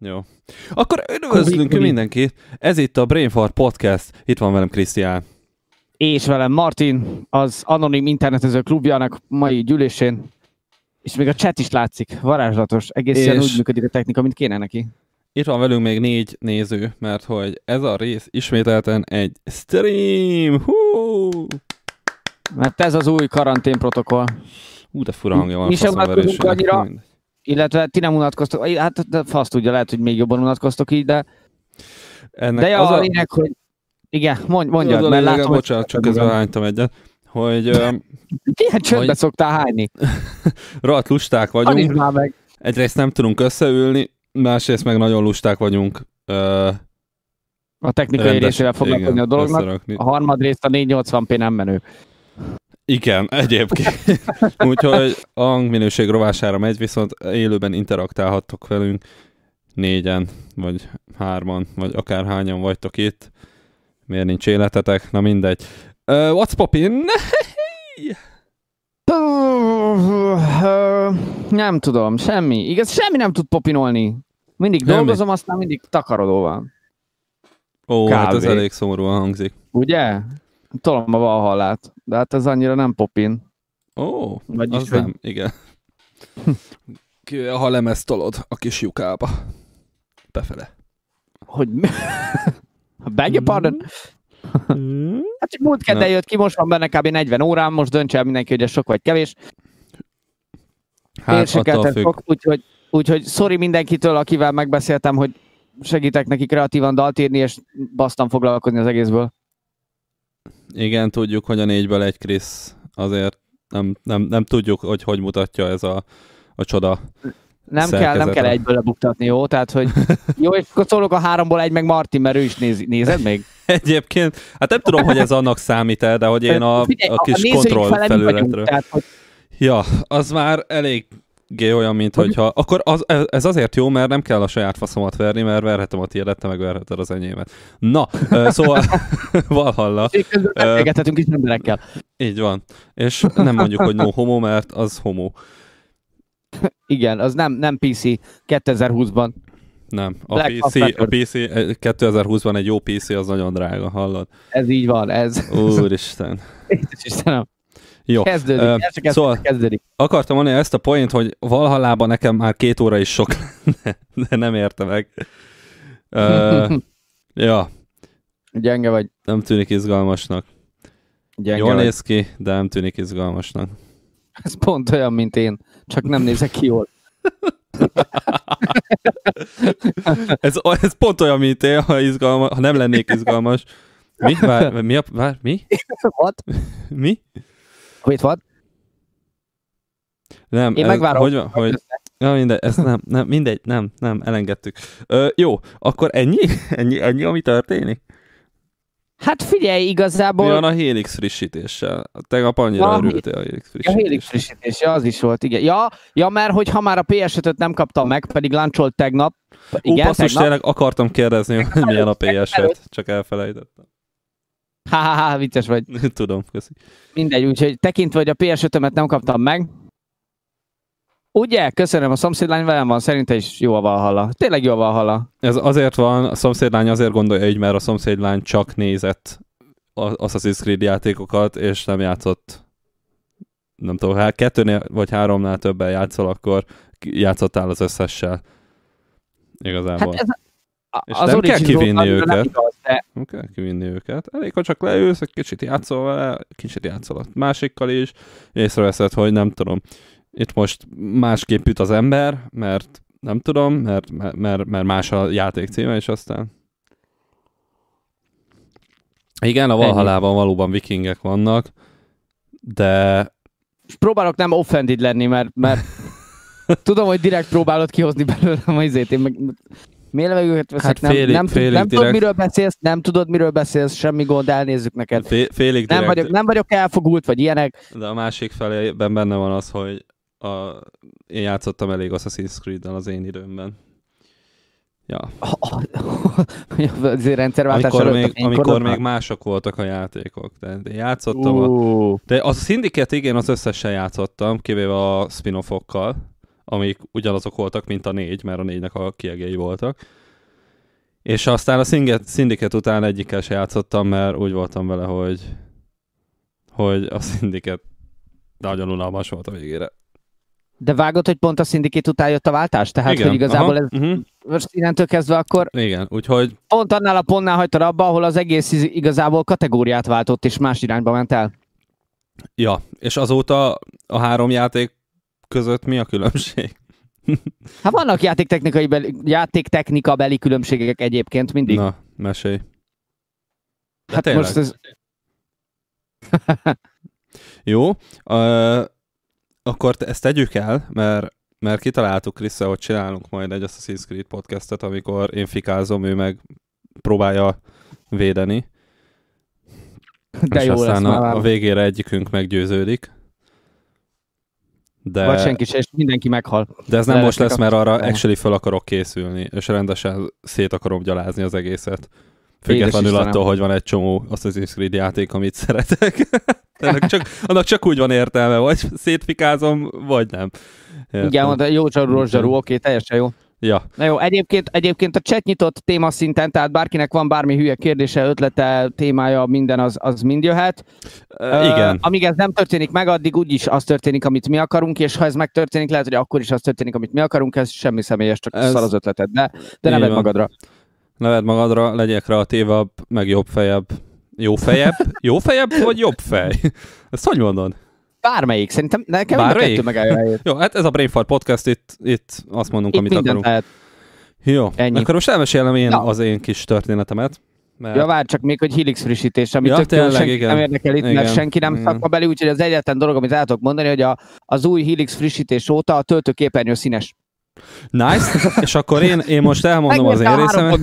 Jó. Akkor üdvözlünk mindenkit. Ez itt a Brainfart Podcast. Itt van velem Krisztián. És velem Martin, az Anonim Internetező Klubjának mai gyűlésén. És még a chat is látszik. Varázslatos. Egészen És- úgy működik a technika, mint kéne neki. Itt van velünk még négy néző, mert hogy ez a rész ismételten egy stream. Hú, Mert ez az új karanténprotokoll. Hú de fura hangja van Mi sem unatkozunk annyira. Mindegy. Illetve ti nem unatkoztok. Hát de fasz tudja, lehet, hogy még jobban unatkoztok így, de, Ennek de az a lényeg, hogy igen, mondj, mondjad, az mert lényege, látom, hogy bocsánat, csak közben hánytam egyet, hogy ilyen csöndbe hogy- szoktál hányni. rohadt lusták vagyunk. már meg. Egyrészt nem tudunk összeülni, másrészt meg nagyon lusták vagyunk. Ö, A technikai rendes- részével foglalkozni a dolognak. összerakni. A harmadrészt a 480p nem menő. Igen, egyébként. Úgyhogy a hangminőség rovására megy, viszont élőben interaktálhattok velünk négyen, vagy hárman, vagy akár hányan vagytok itt. Miért nincs életetek? Na mindegy. Uh, what's poppin? Nem tudom, semmi. Igaz, semmi nem tud popinolni. Mindig Semmi. dolgozom, aztán mindig takarodó van. Ó, hát ez Kávé. elég szomorúan hangzik. Ugye? Tolom a valhallát. De hát ez annyira nem popin. Ó, Vagyis, az hogy- nem, igen. Ha lemezt tolod a kis lyukába. Befele. Hogy mi? Beg your pardon? Hát csak múlt kedden jött ki, most van benne kb. 40 órám, most döntse el mindenki, hogy ez sok vagy kevés. Hát attól függ. sok, úgyhogy, úgyhogy sorry mindenkitől, akivel megbeszéltem, hogy segítek neki kreatívan dalt írni, és basztam foglalkozni az egészből. Igen, tudjuk, hogy a négyből egy Krisz azért nem, nem, nem tudjuk, hogy hogy mutatja ez a, a csoda. Nem kell, nem kell egyből lebuktatni, jó? Tehát, hogy jó, és akkor szólok a háromból egy meg Martin, mert ő is néz, nézed még? Egyébként, hát nem tudom, hogy ez annak számít el, de hogy én a, a kis nézőink kontroll mi vagyunk, felületről. Tehát, hogy Ja, az már elég olyan, mint hogyha... Akkor az, ez azért jó, mert nem kell a saját faszomat verni, mert verhetem a tiédet, te meg verheted az enyémet. Na, szóval Valhalla, Ö, beszélgethetünk is emberekkel. így van. És nem mondjuk, hogy no homo, mert az homo. Igen, az nem, nem PC 2020-ban. Nem. A Black PC, a. PC, eh, 2020-ban egy jó PC az nagyon drága, hallod? Ez így van, ez. Úristen. Istenem. Jó. Kezdődik, Ö, ez csak kezdődik, szóval- kezdődik. Akartam mondani ezt a point, hogy Valhallában nekem már két óra is sok lenne, de nem érte meg. Uh, ja, Gyenge vagy. nem tűnik izgalmasnak. Gyenge Jól vagy. néz ki, de nem tűnik izgalmasnak. Ez pont olyan, mint én. Csak nem nézek ki jól. Ez, ez pont olyan, mint én, ha, izgalma, ha nem lennék izgalmas. Mi? Vár, mi? A, vár, mi? What? Mi? Wait, what? Nem, Én megvárom. Hogy, van, hogy, Ja, mindegy, ez nem, nem, mindegy, nem, nem, elengedtük. Ö, jó, akkor ennyi? ennyi? Ennyi, ami történik? Hát figyelj, Mi igazából van a Helix frissítéssel? Tegnap annyira A- örültél a Helix a frissítésre. Helix frissítés, ja, az is volt, igen. Ja, ja, mert hogy ha már a PS5-öt nem kaptam meg, pedig lancsolt tegnap. Igen, basszus, tegnap. tényleg akartam kérdezni, hogy milyen a PS5, csak elfelejtettem. Ha, ha, ha, vicces vagy. Tudom, köszi. Mindegy, úgyhogy tekintve, hogy a PS5-ömet nem kaptam meg, Ugye? Köszönöm, a szomszédlány velem van, szerinte is jó a Valhalla. Tényleg jó a Valhalla. Ez azért van, a szomszédlány azért gondolja így, mert a szomszédlány csak nézett Assassin's Creed játékokat, és nem játszott nem tudom, hát kettőnél vagy háromnál többen játszol, akkor játszottál az összessel. Igazából. Hát ez a, És az nem kell kivinni Nem őket. igaz, de Nem kell kivinni őket. Elég, ha csak leülsz, egy kicsit játszol vele, kicsit játszol a másikkal is, észreveszed, hogy nem tudom, itt most másképp üt az ember, mert nem tudom, mert, mert, mert más a játék címe, és aztán... Igen, a Ennyi. Valhallában valóban vikingek vannak, de próbálok nem offended lenni, mert, mert tudom, hogy direkt próbálod kihozni belőlem a izét. Én meg mélevegőket veszek, Hát nem, félig- nem, tud- félig nem tudod, miről beszélsz, nem tudod, miről beszélsz, semmi gond, elnézzük neked. fé, félig Nem direkt, vagyok, nem vagyok elfogult, vagy ilyenek. de a másik felében benne van az, hogy a, én játszottam elég Assassin's Creed-del az én időmben. Ja. Azért rendszerváltás Amikor, a még, amikor még mások voltak a játékok. De én játszottam a... Ú, De az a Syndicate, igen, az összesen játszottam, kivéve a spin-offokkal. Amik ugyanazok voltak, mint a négy, mert a négynek a kiegéi voltak. És aztán a Syndicate után egyikkel se játszottam, mert úgy voltam vele, hogy, hogy a Syndicate nagyon unalmas volt a végére. De vágod, hogy pont a Syndicate után jött a váltás? Tehát, Igen, hogy igazából aha, ez uh-huh. most innentől kezdve akkor... Igen, úgyhogy... Pont annál a pontnál hagytad abba, ahol az egész igazából kategóriát váltott, és más irányba ment el. Ja, és azóta a három játék között mi a különbség? Hát vannak játéktechnikai beli, játéktechnika beli különbségek egyébként mindig. Na, mesélj. De hát tényleg. most ez... Jó, uh, akkor ezt tegyük el, mert, mert kitaláltuk Krisztel, hogy csinálunk majd egy Assassin's Creed podcastet, amikor én fikázom, ő meg próbálja védeni. De és jó aztán lesz, a, a végére egyikünk meggyőződik. De... Vagy senki se, és mindenki meghal. De ez nem most lesz, mert arra actually fel akarok készülni, és rendesen szét akarom gyalázni az egészet. Függetlenül attól, hogy van egy csomó Assassin's Creed játék, amit szeretek. annak, csak, annak csak úgy van értelme, vagy szétfikázom, vagy nem. Értem. Igen, mondta, jó csarú, oké, teljesen jó. Ja. Na jó, egyébként, egyébként a chat nyitott téma szinten, tehát bárkinek van bármi hülye kérdése, ötlete, témája, minden az, az mind jöhet. Uh, igen. Uh, amíg ez nem történik meg, addig úgyis az történik, amit mi akarunk, és ha ez megtörténik, lehet, hogy akkor is az történik, amit mi akarunk, ez semmi személyes, csak ez... szar az ötleted, de, de neved magadra. Neved magadra, legyek kreatívabb, meg jobb fejebb. Jó fejebb? Jó fejebb, vagy jobb fej? Ezt hogy mondod? Bármelyik, szerintem nekem Bármelyik? kettő megállja helyét. Jó, hát ez a Brainfart Podcast, itt, itt azt mondunk, itt amit akarunk. Lehet. Jó, Ennyi. akkor most elmesélem én ja. az én kis történetemet. Mert... Ja, várj csak még, hogy Helix frissítés, amit ja, tök tényleg, senki igen. nem érdekel itt, igen. mert senki nem szakma beli, úgyhogy az egyetlen dolog, amit el tudok mondani, hogy a, az új Helix frissítés óta a töltőképernyő színes. Nice, és akkor én, én most elmondom az én részemet.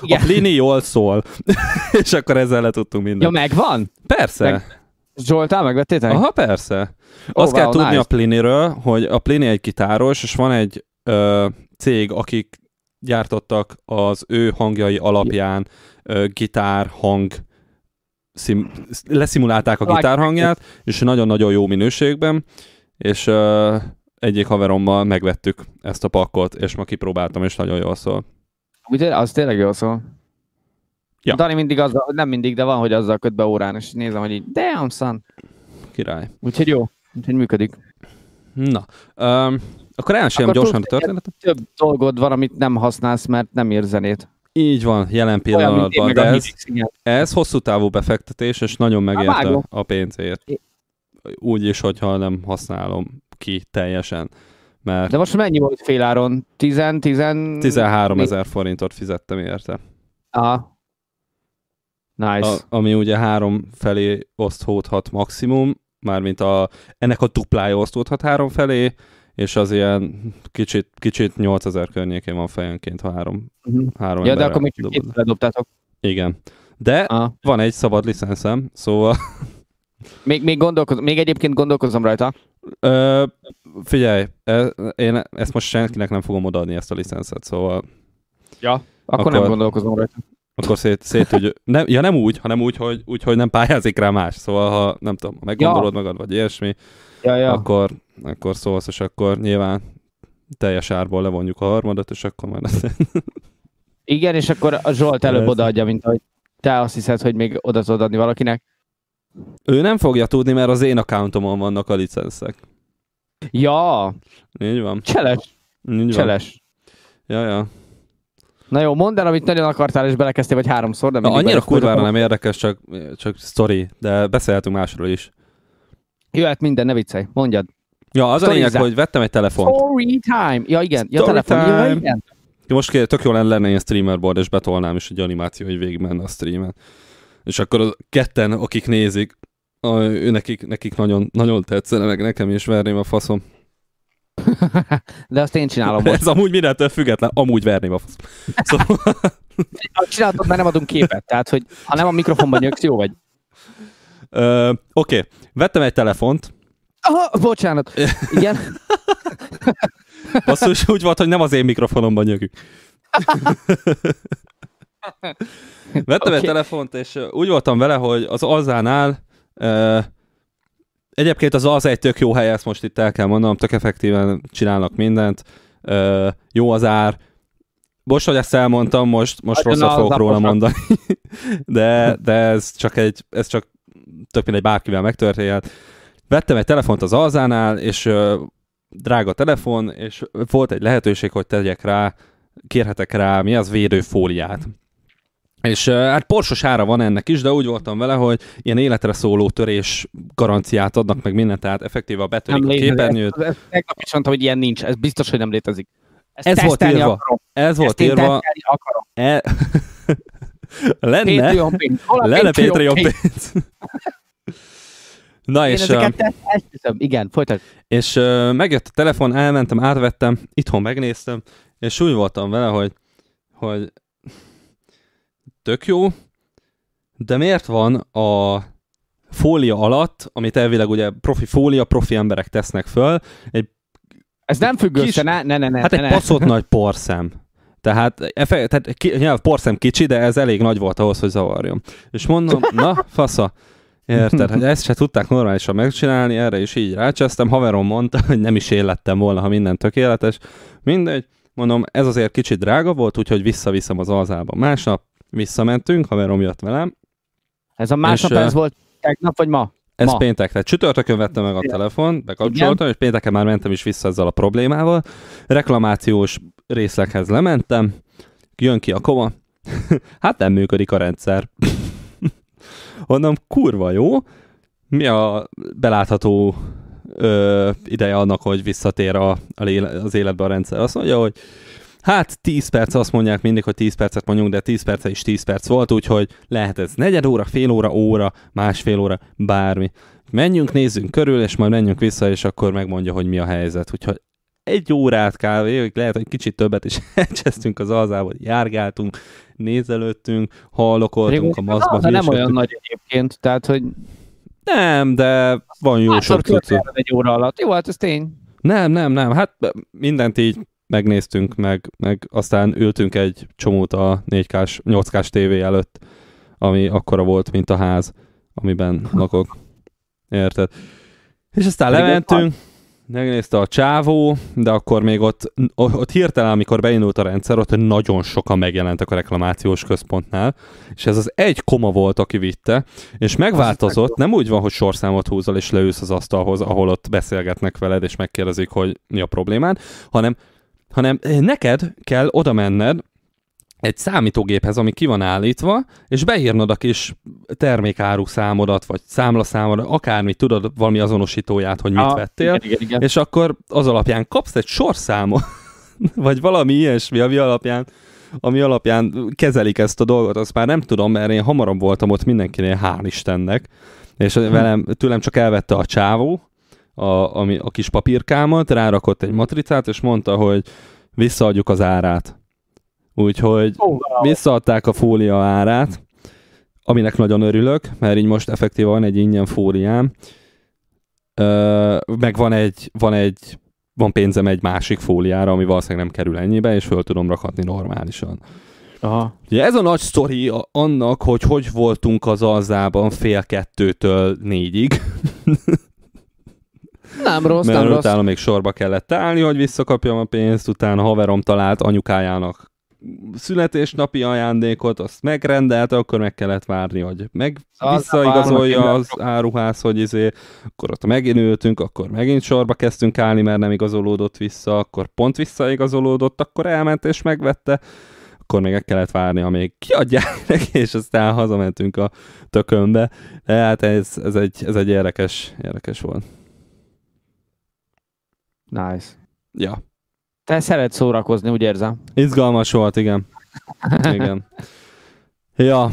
A Plini jól szól, és akkor ezzel le tudtunk mindent. Ja, megvan? Persze. Meg... Zsoltál, megvettétek? Aha, persze. Oh, Azt wow, kell tudni nice. a Pliniről, hogy a Plini egy gitáros, és van egy ö, cég, akik gyártottak az ő hangjai alapján ö, gitár, hang, szim, leszimulálták a gitárhangját, és nagyon-nagyon jó minőségben, és ö, egyik haverommal megvettük ezt a pakkot, és ma kipróbáltam, és nagyon jól szól. Ugye, az tényleg jól szól. Ja. Dani mindig azzal, nem mindig, de van, hogy azzal köt be órán, és nézem, hogy így, damn son. Király. Úgyhogy jó, úgyhogy működik. Na, um, akkor elmesélem gyorsan a történetet. Több dolgod van, amit nem használsz, mert nem ér zenét. Így van, jelen pillanatban, de ez, ez hosszú távú befektetés, és nagyon megérte a pénzért. Úgy is, hogyha nem használom ki teljesen. Mert De most mennyi volt féláron? 10, 10... 13 ezer forintot fizettem érte. Aha. Nice. A, ami ugye három felé osztódhat maximum, mármint a, ennek a duplája osztódhat három felé, és az ilyen kicsit, kicsit 8000 környékén van fejenként, ha három, uh-huh. három Ja, de akkor még csak két dobtátok. Igen. De ah. van egy szabad licenszem, szóval... még, még, gondolkoz, még egyébként gondolkozom rajta. Ö, figyelj, e, én ezt most senkinek nem fogom odaadni ezt a licenszet, szóval... Ja, akkor, akkor nem gondolkozom rajta. Akkor szét, szét hogy nem, ja nem úgy, hanem úgy hogy, úgy, hogy nem pályázik rá más. Szóval ha nem tudom, meggondolod ja. magad, vagy ilyesmi, ja, ja. akkor, akkor szólsz, és akkor nyilván teljes árból levonjuk a harmadat, és akkor már Igen, és akkor a Zsolt előbb odaadja, mint hogy te azt hiszed, hogy még oda tudod adni valakinek. Ő nem fogja tudni, mert az én accountomon vannak a licenszek. Ja. Így van. Cseles. Így Cseles. Van. Ja, ja. Na jó, mondd el, amit nagyon akartál, és belekezdtél vagy háromszor, de Na, Annyira kurvára nem érdekes, csak, csak story, de beszélhetünk másról is. Jöhet minden, ne viccelj, mondjad. Ja, az Story a lényeg, hogy vettem egy telefont. Story time! Ja, igen, ja, telefon, time. ja, igen. Most tök jó lenne ilyen streamer board, és betolnám is egy animáció, hogy végig menne a streamen. És akkor a ketten, akik nézik, a, ő nekik, nekik nagyon, nagyon tetszene, meg nekem is verném a faszom. De azt én csinálom most. Ez amúgy mindentől független, amúgy verném a fasz. Szóval... Csinálhatod, mert nem adunk képet. Tehát, hogy ha nem a mikrofonban nyöksz, jó vagy. Oké, okay. vettem egy telefont. Aha, bocsánat. Igen. Basszus, úgy volt, hogy nem az én mikrofonomban nyögünk. Vettem okay. egy telefont, és úgy voltam vele, hogy az Alzánál uh, Egyébként az az egy tök jó hely, ezt most itt el kell mondanom, tök effektíven csinálnak mindent. Ö, jó az ár. Most, hogy ezt elmondtam, most, most rosszat fogok róla mondani. de, de ez csak egy, ez csak tök mindegy bárkivel megtörténhet. Vettem egy telefont az Alzánál, és ö, drága telefon, és volt egy lehetőség, hogy tegyek rá, kérhetek rá, mi az védőfóliát. És hát porsos ára van ennek is, de úgy voltam vele, hogy ilyen életre szóló törés garanciát adnak meg mindent, tehát effektíve a betörik a képernyőt. Ez, is mondtam, hogy ilyen nincs, ez biztos, hogy nem létezik. Ezt ez volt írva. Akarom. Ez volt Ezt írva. Akarom. E... Lenne. Lenne Patreon pénz. Na Én és... Ezeket uh, Igen, folytat. És uh, megjött a telefon, elmentem, átvettem, itthon megnéztem, és úgy voltam vele, hogy, hogy tök jó, de miért van a fólia alatt, amit elvileg ugye profi fólia, profi emberek tesznek föl, egy Ez nem függ kis, össze, ne, ne, ne, Hát ne, egy ne. passzot nagy porszem. Tehát, efe, tehát ki, nyilván porszem kicsi, de ez elég nagy volt ahhoz, hogy zavarjon. És mondom, na, fasza, Érted? Hogy ezt se tudták normálisan megcsinálni, erre is így rácsesztem. Haverom mondta, hogy nem is én lettem volna, ha minden tökéletes. Mindegy, mondom, ez azért kicsit drága volt, úgyhogy visszaviszem az alzába. Másnap visszamentünk, haverom jött velem. Ez a másnap és, ez volt tegnap, vagy ma? Ez ma. péntek, tehát csütörtökön vettem meg a telefon, bekapcsoltam, Igen. és pénteken már mentem is vissza ezzel a problémával. Reklamációs részleghez lementem, jön ki a koma, hát nem működik a rendszer. Honnan kurva jó, mi a belátható ö, ideje annak, hogy visszatér a, a, az életbe a rendszer? Azt mondja, hogy Hát 10 perc, azt mondják mindig, hogy 10 percet mondjunk, de 10 perce is 10 perc volt, úgyhogy lehet ez negyed óra, fél óra, óra, másfél óra, bármi. Menjünk, nézzünk körül, és majd menjünk vissza, és akkor megmondja, hogy mi a helyzet. Úgyhogy egy órát kávé, lehet, hogy kicsit többet is elcsesztünk az alzából, járgáltunk, nézelődtünk, hallokoltunk a maszkban. De nem olyan nagy egyébként, tehát, hogy... Nem, de van jó sok cuccu. egy óra alatt. Jó, hát ez tény. Nem, nem, nem, hát mindent így megnéztünk, meg, meg aztán ültünk egy csomót a 4K-s, 8K-s tévé előtt, ami akkora volt, mint a ház, amiben lakok. Érted? És aztán lementünk, megnézte a csávó, de akkor még ott, ott hirtelen, amikor beindult a rendszer, ott nagyon sokan megjelentek a reklamációs központnál, és ez az egy koma volt, aki vitte, és megváltozott, nem úgy van, hogy sorszámot húzol és leülsz az asztalhoz, ahol ott beszélgetnek veled, és megkérdezik, hogy mi a problémád, hanem hanem neked kell oda menned egy számítógéphez, ami ki van állítva, és beírnod a kis termékáru számodat, vagy számlaszámodat, akármit tudod, valami azonosítóját, hogy mit ah, vettél, igen, igen, igen. és akkor az alapján kapsz egy sorszámot, vagy valami ilyesmi, ami alapján, ami alapján kezelik ezt a dolgot, azt már nem tudom, mert én hamarabb voltam ott mindenkinél, hál' Istennek, és hm. velem, tőlem csak elvette a csávó, a, ami, a kis papírkámat, rárakott egy matricát, és mondta, hogy visszaadjuk az árát. Úgyhogy oh, wow. visszaadták a fólia árát, aminek nagyon örülök, mert így most effektíve van egy ingyen fóliám, Ö, meg van egy, van egy van pénzem egy másik fóliára, ami valószínűleg nem kerül ennyibe, és föl tudom rakhatni normálisan. Aha. Ugye ez a nagy sztori annak, hogy hogy voltunk az alzában fél kettőtől négyig. Nem rossz, mert nem utána rossz. még sorba kellett állni, hogy visszakapjam a pénzt, utána haverom talált anyukájának születésnapi ajándékot, azt megrendelte, akkor meg kellett várni, hogy meg az visszaigazolja az áruház, hogy izé, akkor ott megint ültünk, akkor megint sorba kezdtünk állni, mert nem igazolódott vissza, akkor pont visszaigazolódott, akkor elment és megvette, akkor még meg kellett várni, amíg kiadják neki, és aztán hazamentünk a tökönbe. Tehát ez, ez, egy, ez egy érdekes, érdekes volt. Nice. Ja. Te szeret szórakozni, úgy érzem. Izgalmas volt, igen. igen. Ja.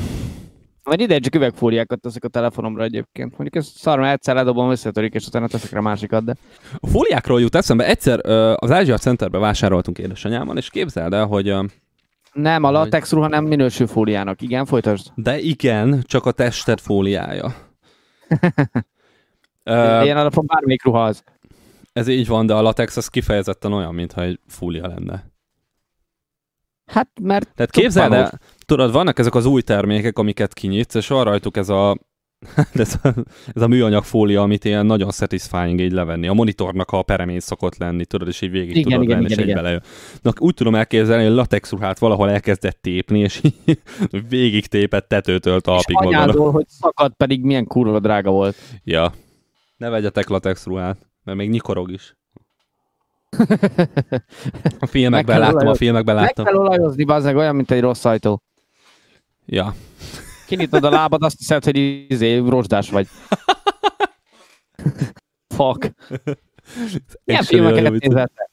Vagy ide csak üvegfóliákat teszek a telefonomra egyébként. Mondjuk ez szar, mert egyszer ledobom, összetörik, és utána teszek rá másikat, de... A fóliákról jut eszembe, egyszer az Ázsia Centerbe vásároltunk édesanyámmal, és képzeld el, hogy... Nem, a latex ruha nem minősül fóliának. Igen, folytasd. De igen, csak a tested fóliája. Ilyen alapon bármelyik ruha az. Ez így van, de a latex az kifejezetten olyan, mintha egy fúlia lenne. Hát, mert... Tehát képzeld el, tudod, vannak ezek az új termékek, amiket kinyitsz, és van rajtuk ez a ez, a, ez a műanyag fólia, amit ilyen nagyon satisfying így levenni. A monitornak a peremén szokott lenni, tudod, és így végig igen, tudod igen, lenni, igen, és igen. belejön. Na, úgy tudom elképzelni, hogy latex ruhát valahol elkezdett tépni, és végig tépett tetőtől talpig anyádól, hogy szakad, pedig milyen kurva drága volt. Ja. Ne vegyetek latex ruhát, mert még nyikorog is. A filmekben láttam, a filmekben láttam. Meg kell olajozni, bazzeg, olyan, mint egy rossz ajtó. Ja. Kinyitod a lábad, azt hiszed, hogy izé, rozsdás vagy. Fuck. Milyen filmeket nézettek?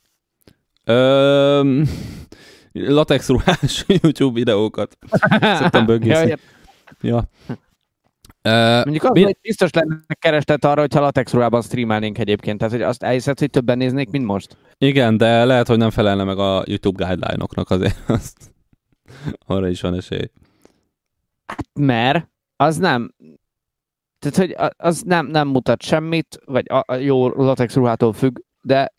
latex ruhás YouTube videókat. Szoktam bögészni. ja. Uh, Mondjuk az, mi... hogy biztos lenne kerestet arra, hogyha latex ruhában streamelnénk egyébként. Tehát, hogy azt elhiszed, hogy többen néznék, mint most? Igen, de lehet, hogy nem felelne meg a YouTube guideline-oknak azért. Azt... Arra is van esély. Hát, mert az nem... Tehát, hogy az nem, nem mutat semmit, vagy a, a jó latex ruhától függ, de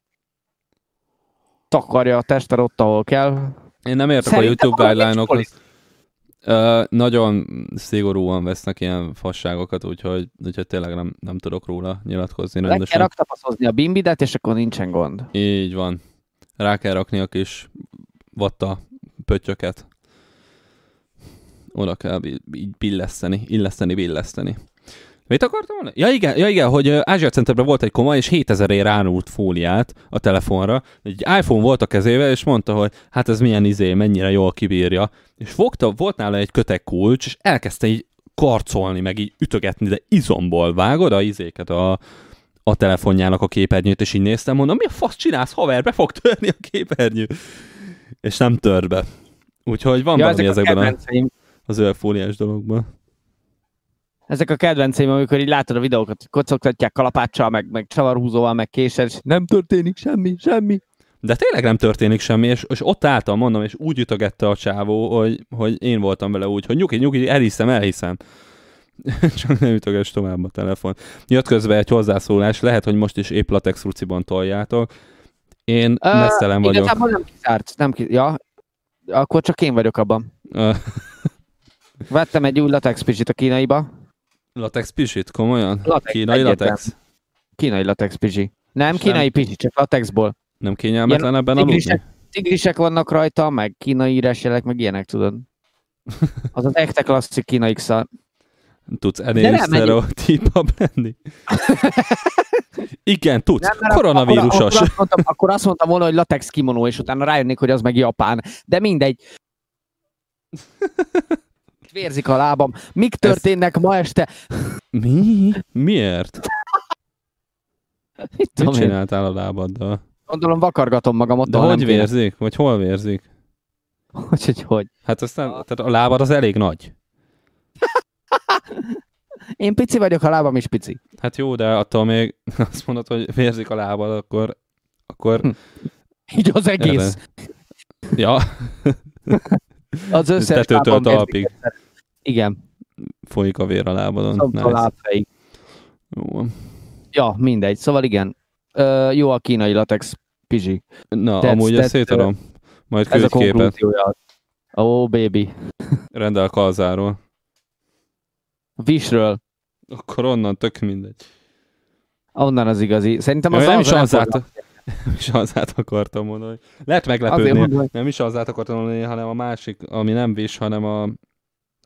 takarja a testet ott, ahol kell. Én nem értek Szerintem a YouTube guideline-okhoz. Uh, nagyon szigorúan vesznek ilyen fasságokat, úgyhogy, úgyhogy tényleg nem, nem tudok róla nyilatkozni rendesen. Le kell raktapaszozni a bimbidet, és akkor nincsen gond. Így van. Rá kell rakni a kis vatta pöttyöket. Oda kell így billeszteni, illeszteni, billeszteni. Mit akartam mondani? Ja igen, ja igen, hogy Ázsia Centerben volt egy koma, és 7000 ér ránult fóliát a telefonra. Egy iPhone volt a kezével, és mondta, hogy hát ez milyen izé, mennyire jól kibírja. És fogta, volt nála egy kötek kulcs, és elkezdte így karcolni, meg így ütögetni, de izomból vágod a izéket a, a telefonjának a képernyőt, és így néztem, mondom, mi a fasz csinálsz, haver, be fog törni a képernyő. És nem tör be. Úgyhogy van ja, valami ezek ezekben a, az ölfóliás dologban ezek a kedvenceim, amikor így látod a videókat, kocogtatják kalapáccsal, meg, meg csavarhúzóval, meg késsel, és nem történik semmi, semmi. De tényleg nem történik semmi, és, és ott álltam, mondom, és úgy ütögette a csávó, hogy, hogy én voltam vele úgy, hogy nyugi, nyugi, elhiszem, elhiszem. Csak nem ütöges tovább a telefon. Jött közben egy hozzászólás, lehet, hogy most is épp latex ruciban toljátok. Én uh, mesztelen vagyok. Igazából nem kizárt, nem kizárt. Ja, akkor csak én vagyok abban. Vettem egy új latex a kínaiba, Latex pisit? Komolyan? Latex, kínai latex? Kínai latex pizsi. Nem Sem. kínai pizsi, csak latexból. Nem kényelmetlen ebben tigrisek, tigrisek vannak rajta, meg kínai írásjelek, meg ilyenek, tudod. Az az ekte klasszik kínai szar. Tudsz ennél sztereotípabb lenni? Igen, tudsz. Nem, Koronavírusos. Akkor, akkor, azt mondtam, akkor azt mondtam volna, hogy latex kimonó, és utána rájönnék, hogy az meg Japán. De mindegy vérzik a lábam. Mik történnek Ez... ma este? Mi? Miért? Mit, Mit csináltál a lábaddal? Gondolom vakargatom magam ott. De hogy vérzik? Vagy hol vérzik? Hogy, hogy, hogy? Hát aztán, a... tehát a lábad az elég nagy. Én pici vagyok, a lábam is pici. Hát jó, de attól még azt mondod, hogy vérzik a lábad, akkor... akkor... Hm. Így az egész. Ja. Az összes Tetőtől talpig. Igen. Folyik a vér a lábadon. Szóval nice. Jó. Ja, mindegy. Szóval igen. Ö, jó a kínai latex pizsi. Na, that's, amúgy ezt szétadom. Majd ez a konklúziója. Ó, oh, baby. Rendel kalzáról. Visről. Akkor onnan tök mindegy. Onnan az igazi. Szerintem az ja, nem is az át, nem is az át akartam mondani. Lehet meglepődni. Nem is az át akartam mondani, hanem a másik, ami nem vis, hanem a